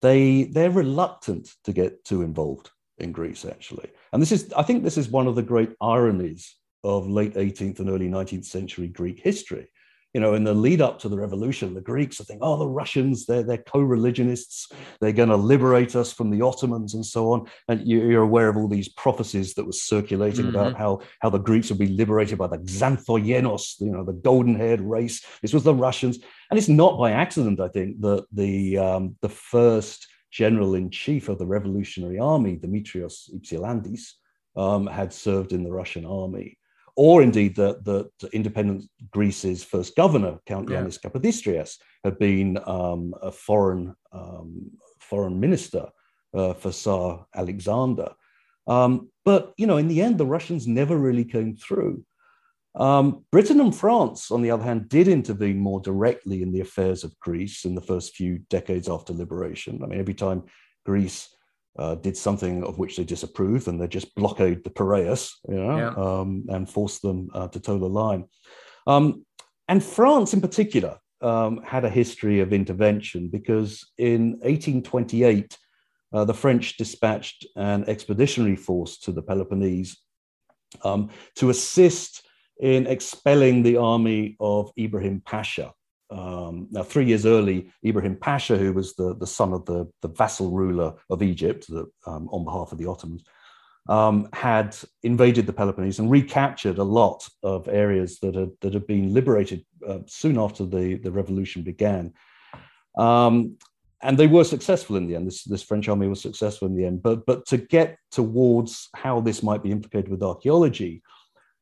they they're reluctant to get too involved in Greece, actually. And this is, I think, this is one of the great ironies of late 18th and early 19th century Greek history. You know, in the lead up to the revolution, the Greeks are thinking, oh, the Russians, they're, they're co religionists. They're going to liberate us from the Ottomans and so on. And you're aware of all these prophecies that were circulating mm-hmm. about how, how the Greeks would be liberated by the Xanthoyenos, you know, the golden haired race. This was the Russians. And it's not by accident, I think, that the, um, the first general in chief of the Revolutionary Army, Demetrios Ypsilantis, um, had served in the Russian army, or indeed that the, the, independent Greece's first governor, Count yeah. Yanis Kapodistrias, had been um, a foreign um, foreign minister uh, for Tsar Alexander. Um, but you know, in the end, the Russians never really came through. Um, Britain and France, on the other hand, did intervene more directly in the affairs of Greece in the first few decades after liberation. I mean, every time Greece uh, did something of which they disapproved, and they just blockade the Piraeus, you know, yeah. um, and force them uh, to toe the line. Um, and France, in particular, um, had a history of intervention because in 1828, uh, the French dispatched an expeditionary force to the Peloponnese um, to assist in expelling the army of Ibrahim Pasha. Um, now, three years early, Ibrahim Pasha, who was the, the son of the, the vassal ruler of Egypt the, um, on behalf of the Ottomans, um, had invaded the Peloponnese and recaptured a lot of areas that had, that had been liberated uh, soon after the, the revolution began. Um, and they were successful in the end. This, this French army was successful in the end. But, but to get towards how this might be implicated with archaeology,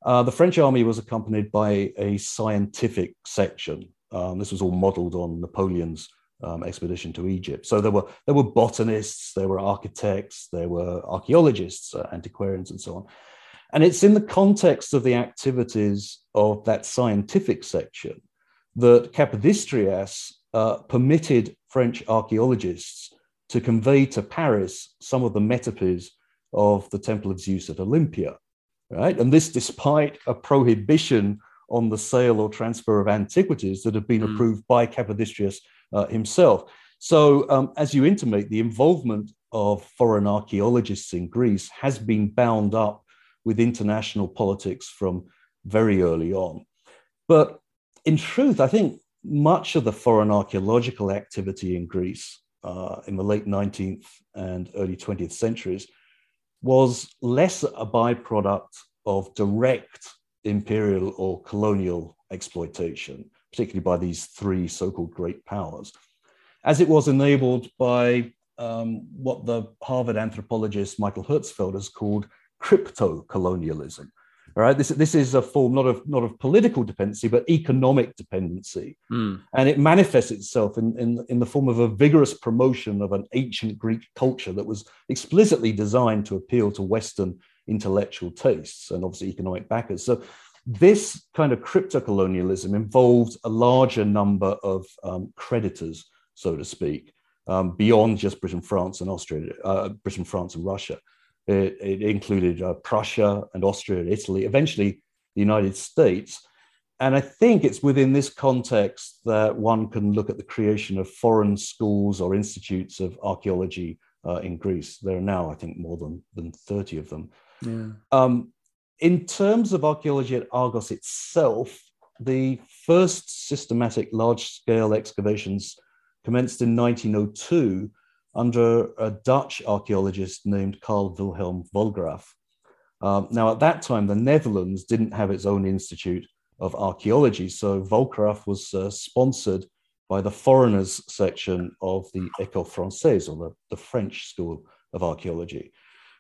uh, the French army was accompanied by a scientific section um, this was all modeled on Napoleon's um, expedition to Egypt. So there were there were botanists, there were architects, there were archaeologists, uh, antiquarians, and so on. And it's in the context of the activities of that scientific section that Capodistrias uh, permitted French archaeologists to convey to Paris some of the metopes of the Temple of Zeus at Olympia, right? And this despite a prohibition on the sale or transfer of antiquities that have been mm. approved by Kapodistrias uh, himself. So, um, as you intimate, the involvement of foreign archaeologists in Greece has been bound up with international politics from very early on. But in truth, I think much of the foreign archaeological activity in Greece uh, in the late 19th and early 20th centuries was less a byproduct of direct imperial or colonial exploitation, particularly by these three so called great powers, as it was enabled by um, what the Harvard anthropologist Michael Herzfeld has called crypto colonialism. All right, this, this is a form not of not of political dependency, but economic dependency, mm. and it manifests itself in, in in the form of a vigorous promotion of an ancient Greek culture that was explicitly designed to appeal to Western intellectual tastes and obviously economic backers. So this kind of crypto colonialism involved a larger number of um, creditors, so to speak, um, beyond just Britain, France, and Austria, uh, Britain, France, and Russia. It, it included uh, Prussia and Austria, and Italy, eventually the United States. And I think it's within this context that one can look at the creation of foreign schools or institutes of archaeology uh, in Greece. There are now, I think, more than, than 30 of them. Um, in terms of archaeology at Argos itself, the first systematic large scale excavations commenced in 1902 under a Dutch archaeologist named Carl Wilhelm Vollgraff. Um, now, at that time, the Netherlands didn't have its own institute of archaeology, so Vollgraff was uh, sponsored by the foreigners section of the École Française, or the, the French School of Archaeology.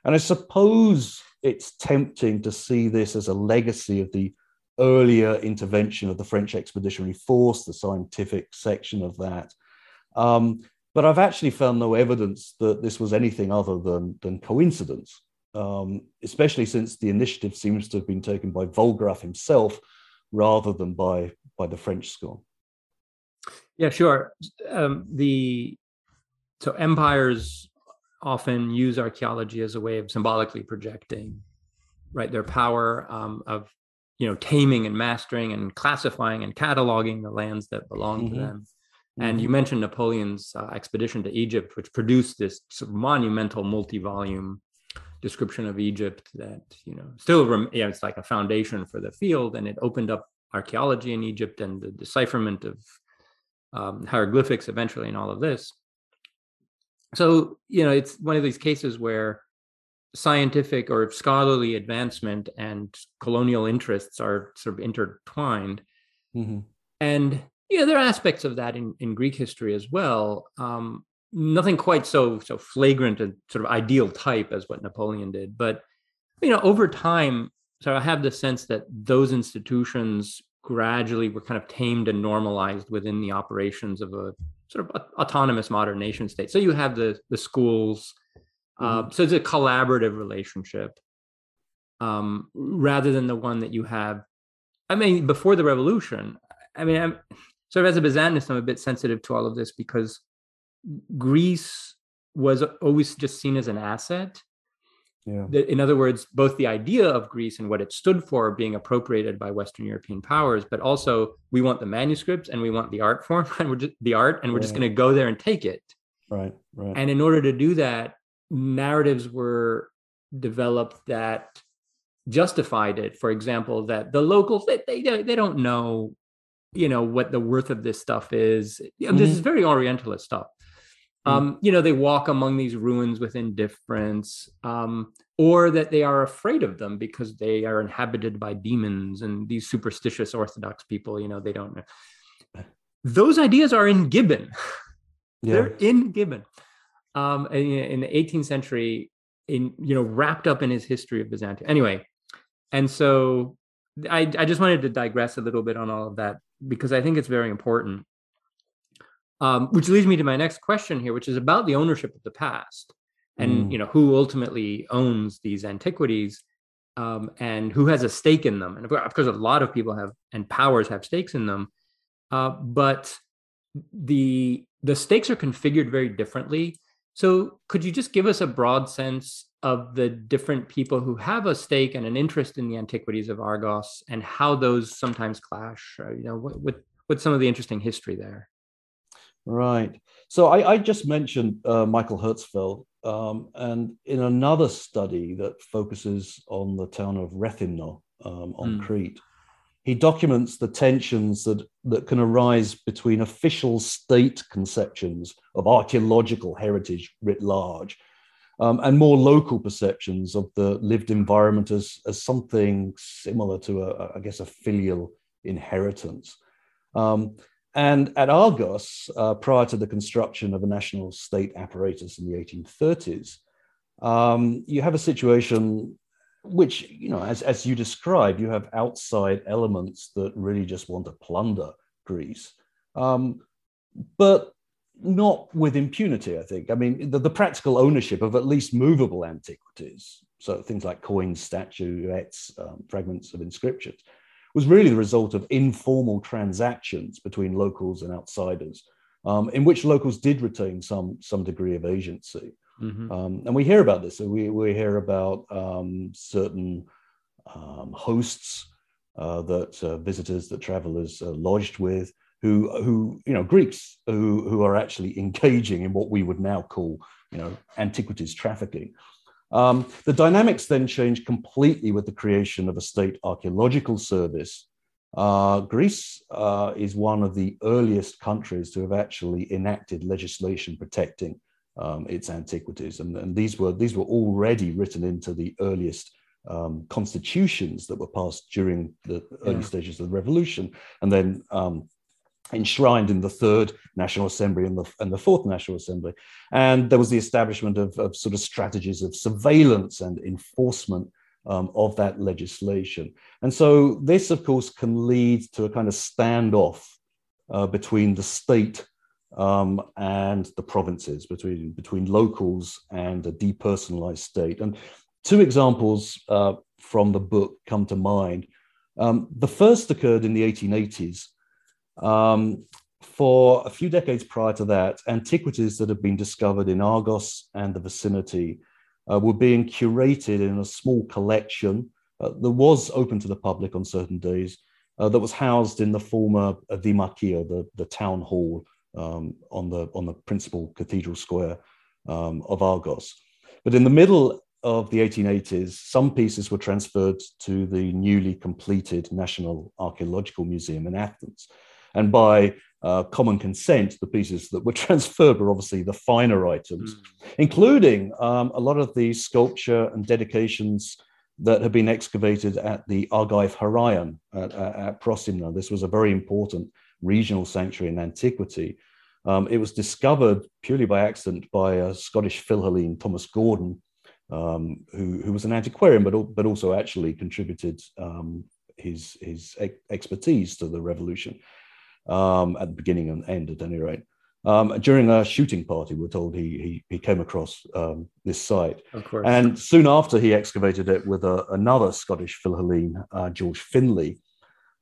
And I suppose it's tempting to see this as a legacy of the earlier intervention of the French Expeditionary Force, the scientific section of that. Um, but I've actually found no evidence that this was anything other than, than coincidence, um, especially since the initiative seems to have been taken by Vollgraff himself rather than by, by the French school. Yeah, sure. Um, the so empires often use archaeology as a way of symbolically projecting right their power um, of you know taming and mastering and classifying and cataloging the lands that belong mm-hmm. to them and mm-hmm. you mentioned napoleon's uh, expedition to egypt which produced this sort of monumental multi-volume description of Egypt that you know still rem- yeah it's like a foundation for the field, and it opened up archaeology in Egypt and the decipherment of um, hieroglyphics eventually, and all of this. So you know it's one of these cases where scientific or scholarly advancement and colonial interests are sort of intertwined. Mm-hmm. And yeah, there are aspects of that in, in Greek history as well. Um, nothing quite so so flagrant and sort of ideal type as what Napoleon did, but you know, over time, so I have the sense that those institutions gradually were kind of tamed and normalized within the operations of a sort of autonomous modern nation state. So you have the the schools, mm-hmm. uh, so it's a collaborative relationship um, rather than the one that you have. I mean, before the revolution, I mean, I'm, sort of as a Byzantinist, I'm a bit sensitive to all of this because Greece was always just seen as an asset. Yeah. In other words, both the idea of Greece and what it stood for being appropriated by Western European powers, but also we want the manuscripts and we want the art form and we're just the art and we're just going to go there and take it. Right, right. And in order to do that, narratives were developed that justified it. For example, that the locals they they, they don't know you know what the worth of this stuff is mm-hmm. this is mm-hmm. very orientalist stuff. Um, you know they walk among these ruins with indifference um, or that they are afraid of them because they are inhabited by demons and these superstitious orthodox people you know they don't know. Those ideas are in gibbon. Yeah. they're in gibbon. Um, in, in the 18th century in you know wrapped up in his history of byzantium. Anyway and so I, I just wanted to digress a little bit on all of that because I think it's very important. Um, which leads me to my next question here, which is about the ownership of the past, and mm. you know who ultimately owns these antiquities, um, and who has a stake in them. And of course, a lot of people have and powers have stakes in them, uh, but the the stakes are configured very differently. So, could you just give us a broad sense of the different people who have a stake and an interest in the antiquities of Argos and how those sometimes clash. Uh, you know, what, what what's some of the interesting history there? Right. So I, I just mentioned uh, Michael Herzfeld, um, and in another study that focuses on the town of Rethymno um, on mm. Crete, he documents the tensions that, that can arise between official state conceptions of archaeological heritage writ large um, and more local perceptions of the lived environment as, as something similar to, a, I guess, a filial inheritance. Um, and at Argos, uh, prior to the construction of a national state apparatus in the 1830s, um, you have a situation which, you know, as, as you describe, you have outside elements that really just want to plunder Greece. Um, but not with impunity, I think. I mean, the, the, practical ownership of at least movable antiquities, so things like coins, statuettes, um, fragments of inscriptions, was really the result of informal transactions between locals and outsiders, um, in which locals did retain some, some degree of agency. Mm-hmm. Um, and we hear about this. We, we hear about um, certain um, hosts uh, that uh, visitors, that travelers uh, lodged with who who you know Greeks who who are actually engaging in what we would now call you know antiquities trafficking. Um, the dynamics then change completely with the creation of a state archaeological service. Uh, Greece uh, is one of the earliest countries to have actually enacted legislation protecting um, its antiquities, and, and, these were these were already written into the earliest um, constitutions that were passed during the early yeah. stages of the revolution, and then um, enshrined in the third National Assembly and the, and the fourth National Assembly. And there was the establishment of, of sort of strategies of surveillance and enforcement um, of that legislation. And so this, of course, can lead to a kind of standoff uh, between the state um, and the provinces, between, between locals and a depersonalized state. And two examples uh, from the book come to mind. Um, the first occurred in the 1880s um, for a few decades prior to that, antiquities that had been discovered in Argos and the vicinity uh, were being curated in a small collection uh, that was open to the public on certain days, uh, that was housed in the former Dimarkia, the, the town hall um, on, the, on the principal cathedral square um, of Argos. But in the middle of the 1880s, some pieces were transferred to the newly completed National Archaeological Museum in Athens. And by uh, common consent, the pieces that were transferred were obviously the finer items, mm. including um, a lot of the sculpture and dedications that had been excavated at the Argive Heraion at, at Prosimna. This was a very important regional sanctuary in antiquity. Um, it was discovered purely by accident by a Scottish Philhellene, Thomas Gordon, um, who, who was an antiquarian, but, but also actually contributed um, his, his expertise to the revolution um, at the beginning and end, at any rate. Um, during a shooting party, we're told he he, he came across um, this site. Of course. And soon after, he excavated it with a, another Scottish Philhellene, uh, George Finlay.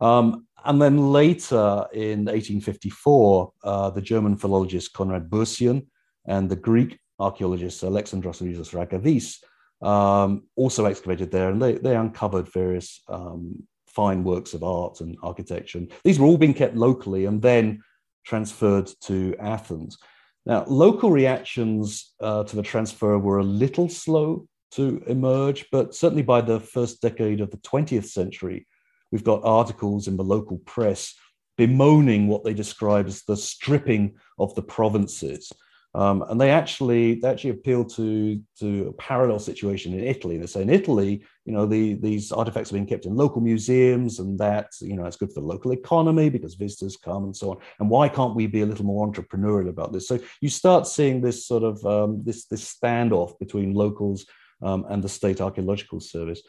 Um, and then later in 1854, uh, the German philologist Konrad Bursian and the Greek archaeologist Alexandros Rhizos um, also excavated there, and they, they uncovered various um, fine works of art and architecture. And these were all being kept locally and then transferred to Athens. Now, local reactions uh, to the transfer were a little slow to emerge, but certainly by the first decade of the 20th century, we've got articles in the local press bemoaning what they describe as the stripping of the provinces. Um, and they actually they actually appeal to to a parallel situation in Italy. They say in Italy, you know, the, these artifacts are being kept in local museums, and that you know it's good for the local economy because visitors come and so on. And why can't we be a little more entrepreneurial about this? So you start seeing this sort of um, this this standoff between locals um, and the state archaeological service.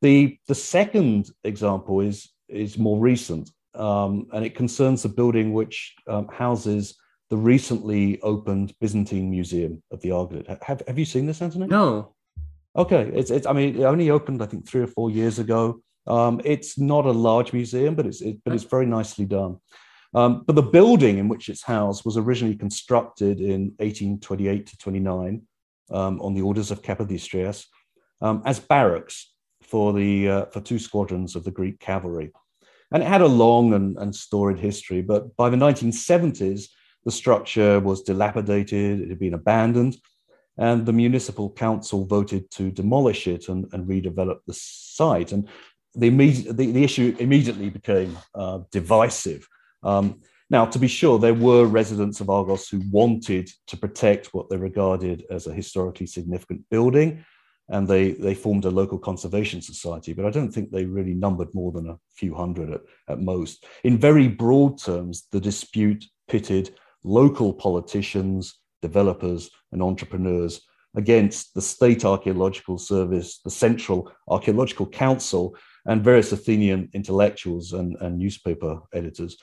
The the second example is is more recent, um, and it concerns a building which um, houses the recently opened Byzantine Museum of the Argolid. Have, have you seen this, Anthony? No. Okay, it's, it's I mean, it only opened I think three or four years ago. Um, it's not a large museum, but it's it, but it's very nicely done. Um, but the building in which it's housed was originally constructed in 1828 to 29 um, on the orders of Kapodistrias um, as barracks for the uh, for two squadrons of the Greek cavalry, and it had a long and, and storied history. But by the 1970s, the structure was dilapidated, it had been abandoned, and the municipal council voted to demolish it and, and redevelop the site. And the, immediate, the, the issue immediately became uh, divisive. Um, now, to be sure, there were residents of Argos who wanted to protect what they regarded as a historically significant building, and they, they formed a local conservation society, but I don't think they really numbered more than a few hundred at, at most. In very broad terms, the dispute pitted local politicians, developers, and entrepreneurs against the State Archaeological Service, the Central Archaeological Council, and various Athenian intellectuals and, and newspaper editors.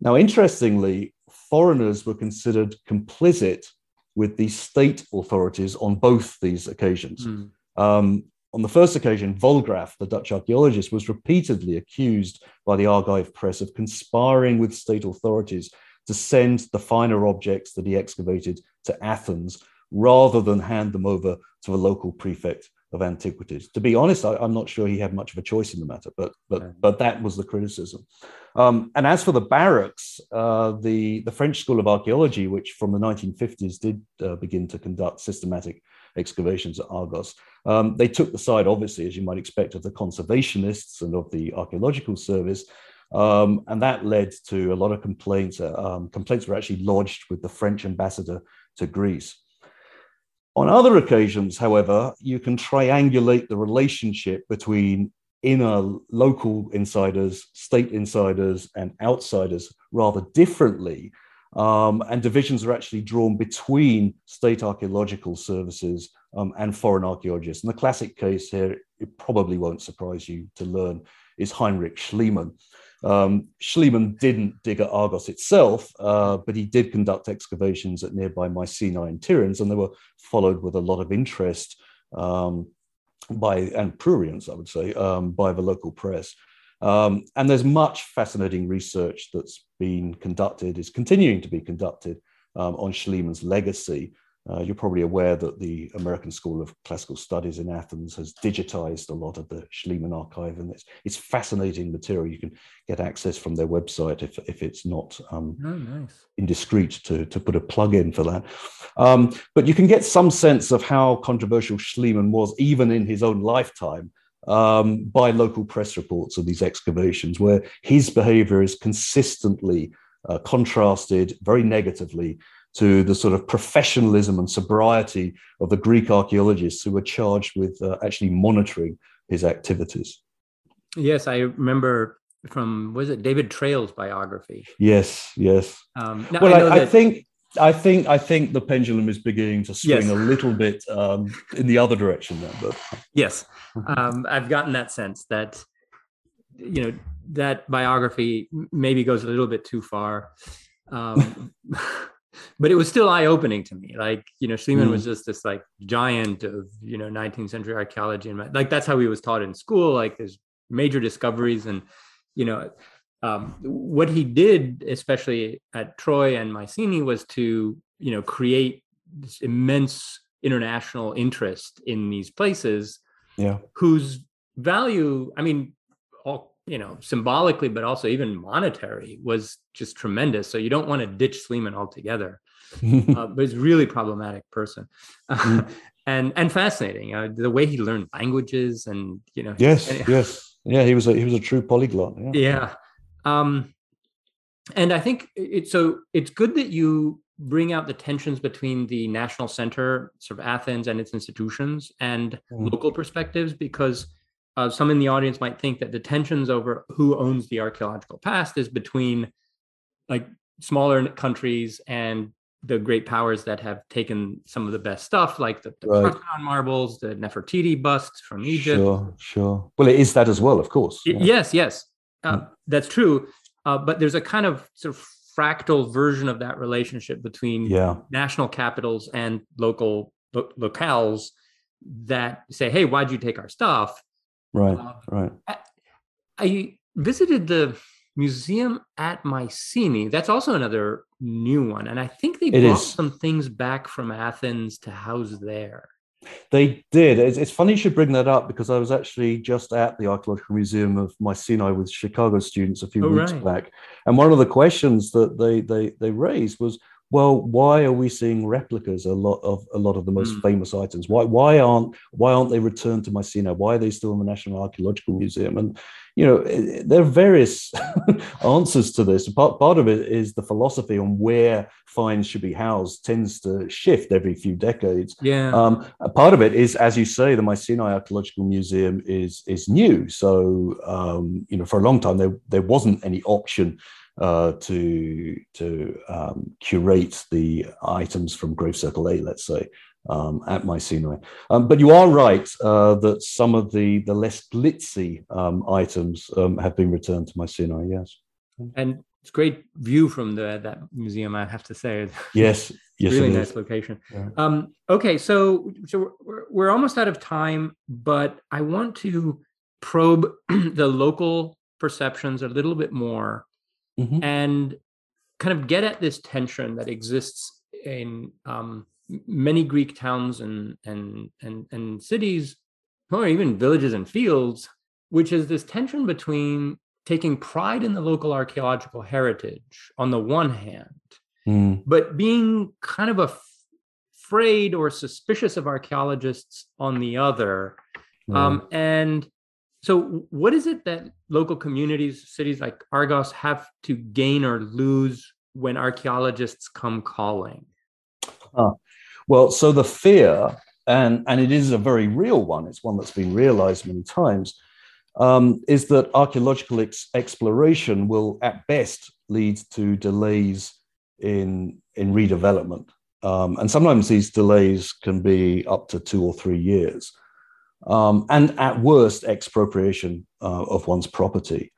Now, interestingly, foreigners were considered complicit with the state authorities on both these occasions. Mm. Um, on the first occasion, Vollgraff, the Dutch archaeologist, was repeatedly accused by the Argive press of conspiring with state authorities to send the finer objects that he excavated to Athens rather than hand them over to the local prefect of antiquities. To be honest, I, am not sure he had much of a choice in the matter, but but but that was the criticism. Um, and as for the barracks, uh, the the French School of Archaeology, which from the 1950s did uh, begin to conduct systematic excavations at Argos, um, they took the side, obviously, as you might expect, of the conservationists and of the archaeological service. Um, and that led to a lot of complaints. Uh, um, complaints were actually lodged with the French ambassador to Greece. On other occasions, however, you can triangulate the relationship between inner local insiders, state insiders, and outsiders rather differently. Um, and divisions are actually drawn between state archaeological services um, and foreign archaeologists. And the classic case here, it probably won't surprise you to learn, is Heinrich Schliemann. Um, Schliemann didn't dig at Argos itself, uh, but he did conduct excavations at nearby Mycenae and Tiryns, and they were followed with a lot of interest um, by, and prurience, I would say, um, by the local press. Um, and there's much fascinating research that's been conducted, is continuing to be conducted um, on Schliemann's legacy. Uh, you're probably aware that the American School of Classical Studies in Athens has digitized a lot of the Schliemann archive, and it's, it's fascinating material. You can get access from their website if, if it's not um, oh, nice. indiscreet to, to put a plug in for that. Um, but you can get some sense of how controversial Schliemann was, even in his own lifetime. Um, by local press reports of these excavations, where his behavior is consistently uh, contrasted very negatively to the sort of professionalism and sobriety of the Greek archaeologists who were charged with uh, actually monitoring his activities. Yes, I remember from was it David Traill's biography? Yes, yes. Um, well, I, I, I think I think I think the pendulum is beginning to swing yes. a little bit um, in the other direction now. But yes, um, I've gotten that sense that you know that biography maybe goes a little bit too far. Um, but it was still eye opening to me. Like, you know, Schliemann mm. was just this like giant of, you know, 19th century archaeology. And like, that's how he was taught in school. Like there's major discoveries and, you know, um, what he did, especially at Troy and Mycenae was to, you know, create this immense international interest in these places yeah. whose value, I mean, all you know, symbolically, but also even monetary was just tremendous. So you don't want to ditch Schliemann altogether. uh, but he's really problematic person. Mm. and and fascinating. Uh, the way he learned languages and you know Yes, yes. Yeah, he was a he was a true polyglot. Yeah. yeah. Um and I think it's so it's good that you bring out the tensions between the national center, sort of Athens and its institutions, and mm. local perspectives, because uh, some in the audience might think that the tensions over who owns the archaeological past is between like smaller countries and the great powers that have taken some of the best stuff, like the, the right. marbles, the Nefertiti busts from Egypt. Sure, sure. Well, it is that as well, of course. Yeah. Yes, yes, uh, mm. that's true. Uh, but there's a kind of sort of fractal version of that relationship between yeah. national capitals and local lo- locales that say, "Hey, why'd you take our stuff?" Right, um, right. I, I, visited the museum at Mycenae. That's also another new one, and I think they it brought is. some things back from Athens to house there. They did. It's, it's, funny you should bring that up because I was actually just at the Archaeological Museum of Mycenae with Chicago students a few oh, weeks right. back, and one of the questions that they they they raised was, well, why are we seeing replicas a lot of a lot of the most mm. famous items? Why why aren't why aren't they returned to Mycenae? Why are they still in the National Archaeological Museum? And you know, there are various answers to this. Part part of it is the philosophy on where finds should be housed tends to shift every few decades. Yeah. Um, part of it is, as you say, the Mycenae Archaeological Museum is is new. So um, you know, for a long time there there wasn't any option uh, to to um, curate the items from Grave Circle A, let's say, um, at Mycenae. Um, but you are right uh, that some of the the less glitzy um, items um, have been returned to my Mycenae. Yes, and it's great view from the that museum. I have to say. Yes, yes, really nice location. Yeah. Um, okay, so so we're, we're almost out of time, but I want to probe the local perceptions a little bit more mm-hmm. and kind of get at this tension that exists in um, many Greek towns and and and and cities, or even villages and fields, which is this tension between taking pride in the local archaeological heritage on the one hand, mm. but being kind of afraid or suspicious of archaeologists on the other. Mm. Um, and so, what is it that local communities, cities like Argos, have to gain or lose when archaeologists come calling? Uh, well, so the fear, and, and it is a very real one, it's one that's been realized many times, um, is that archaeological ex- exploration will at best lead to delays in, in redevelopment. Um, and sometimes these delays can be up to two or three years um, and at worst, expropriation uh, of one's property.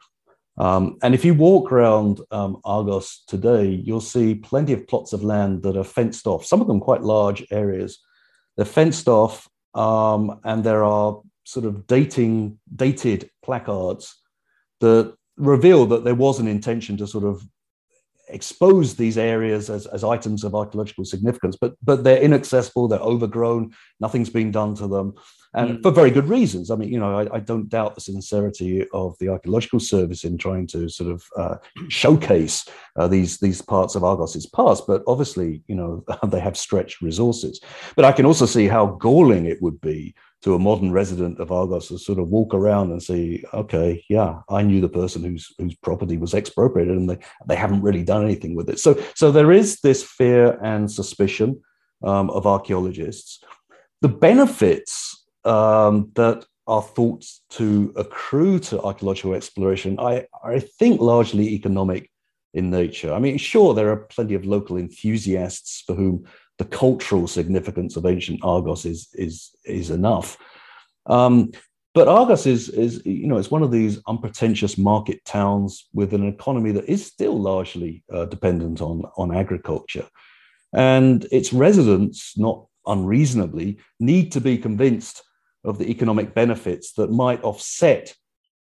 Um, and if you walk around um, Argos today, you'll see plenty of plots of land that are fenced off, some of them quite large areas. They're fenced off, um, and there are sort of dating, dated placards that reveal that there was an intention to sort of expose these areas as, as items of archaeological significance, but but they're inaccessible, they're overgrown, nothing's been done to them, and mm. for very good reasons. I mean, you know, I, I, don't doubt the sincerity of the archaeological service in trying to sort of uh, showcase uh, these these parts of Argos's past, but obviously, you know, they have stretched resources. But I can also see how galling it would be to a modern resident of Argos to sort of walk around and say, okay, yeah, I knew the person whose whose property was expropriated, and they they haven't really done anything with it. So so there is this fear and suspicion um, of archaeologists. The benefits um, that are thought to accrue to archaeological exploration, I, I think largely economic in nature. I mean, sure, there are plenty of local enthusiasts for whom the cultural significance of ancient Argos is is is enough. Um, but Argos is is you know it's one of these unpretentious market towns with an economy that is still largely uh, dependent on on agriculture, and its residents, not unreasonably, need to be convinced of the economic benefits that might offset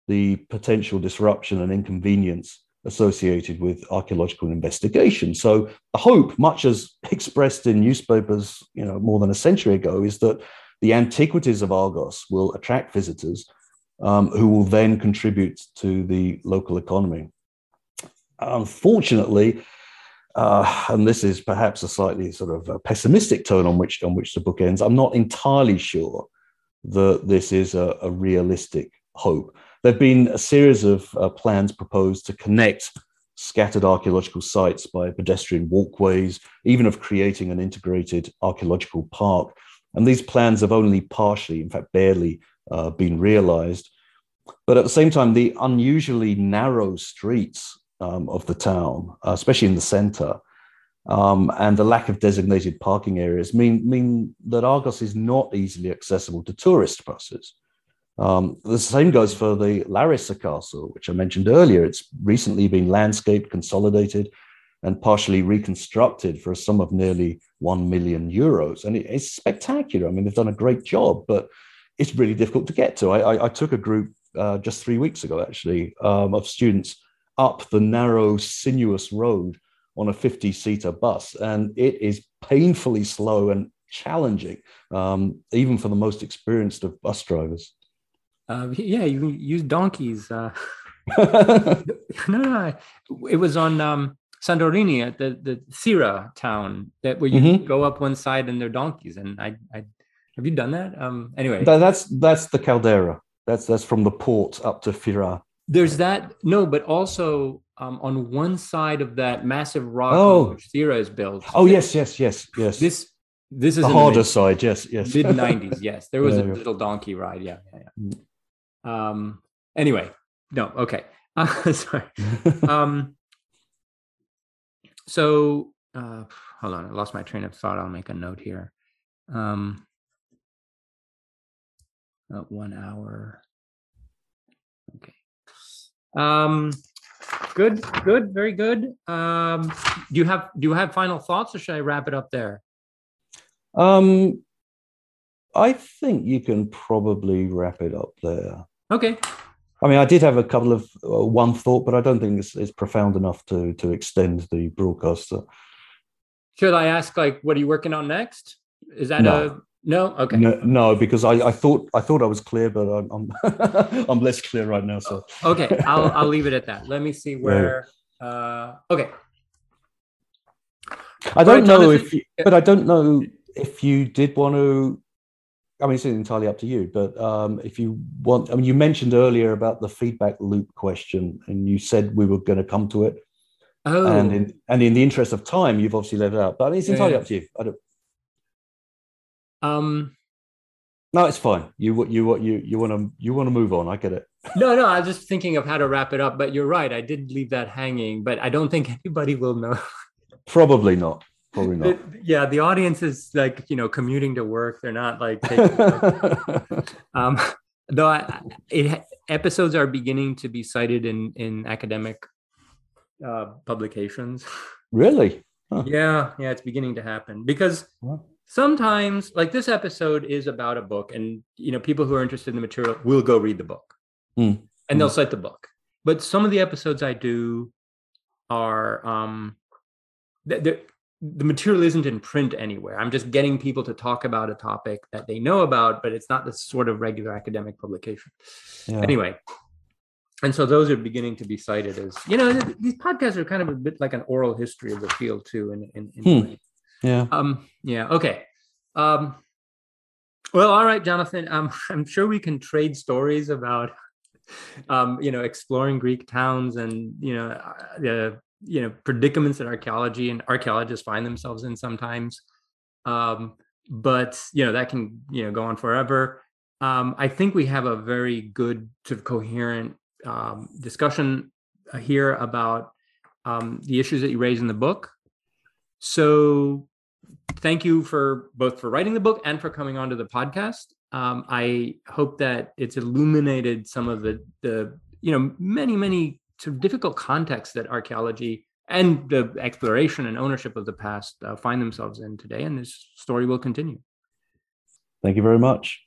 the potential disruption and inconvenience associated with archaeological investigation. So the hope, much as expressed in newspapers, you know, more than a century ago, is that the antiquities of Argos will attract visitors um, who will then contribute to the local economy. Unfortunately, uh, and this is perhaps a slightly sort of pessimistic tone on which on which the book ends. I'm not entirely sure that this is a, a realistic hope. There have been a series of uh, plans proposed to connect scattered archaeological sites by pedestrian walkways, even of creating an integrated archaeological park. And these plans have only partially, in fact, barely uh, been realized. But at the same time, the unusually narrow streets um, of the town, uh, especially in the center, um, and the lack of designated parking areas mean, mean that Argos is not easily accessible to tourist buses. Um, the same goes for the Larissa Castle, which I mentioned earlier. It's recently been landscaped, consolidated, and partially reconstructed for a sum of nearly 1 million euros. And it, it's spectacular. I mean, they've done a great job, but it's really difficult to get to. I, I, I took a group uh, just three weeks ago, actually, um, of students up the narrow, sinuous road on a 50 seater bus, and it is painfully slow and challenging, um, even for the most experienced of bus drivers. Uh, yeah, you can use donkeys. Uh, no, no, it was on um, Santorini at the the Thira town that where you mm-hmm. go up one side and they're donkeys. And I, I have you done that? Um, anyway, that's that's the caldera. That's that's from the port up to Fira. There's that no, but also um, on one side of that massive rock oh. which Thira is built. Oh yes, yes, yes, yes. This this is the harder side. Yes, yes. Mid '90s. Yes, there was yeah, a yeah. little donkey ride. Yeah, yeah, yeah. Um, anyway, no, okay. Uh, sorry. um, so uh, hold on, I lost my train of thought. I'll make a note here. Um, uh, one hour. Okay. Um, good, good, very good. Um, do you have do you have final thoughts, or should I wrap it up there? Um, I think you can probably wrap it up there. Okay. I mean, I did have a couple of uh, one thought, but I don't think it's, it's profound enough to to extend the broadcast. Should I ask, like, what are you working on next? Is that no. a no? Okay. No, no, because I, I thought I thought I was clear, but I'm I'm, I'm less clear right now. So okay, I'll I'll leave it at that. Let me see where. Yeah. Uh, okay. I don't know if, you, but I don't know if you did want to I mean, it's entirely up to you. But um, if you want, I mean, you mentioned earlier about the feedback loop question, and you said we were going to come to it. Oh. And in and in the interest of time, you've obviously let it out. But I mean, it's entirely yeah. up to you. I don't. Um. No, it's fine. You you what you you want to you want to move on. I get it. no, no. I was just thinking of how to wrap it up. But you're right. I did leave that hanging. But I don't think anybody will know. Probably not. Probably not. It, yeah, the audience is like you know commuting to work. They're not like. Taking, um, though I, it, episodes are beginning to be cited in in academic uh, publications. Really? Huh. Yeah, yeah, it's beginning to happen because sometimes, like this episode is about a book, and you know, people who are interested in the material will go read the book, mm. and they'll mm. cite the book. But some of the episodes I do are um, the, the material isn't in print anywhere. I'm just getting people to talk about a topic that they know about, but it's not the sort of regular academic publication. Yeah. Anyway, and so those are beginning to be cited as you know these podcasts are kind of a bit like an oral history of the field too. In, in, in hmm. yeah, um, yeah, okay. Um, well, all right, Jonathan. Um, I'm sure we can trade stories about, um, you know, exploring Greek towns and you know uh, the you know predicaments that archaeology and archaeologists find themselves in sometimes. Um, but you know that can you know go on forever. Um, I think we have a very good sort of coherent um, discussion uh, here about um, the issues that you raise in the book. So thank you for both for writing the book and for coming onto the podcast. Um, I hope that it's illuminated some of the the you know many many sort of difficult contexts that archaeology and the exploration and ownership of the past uh, find themselves in today, and this story will continue. Thank you very much.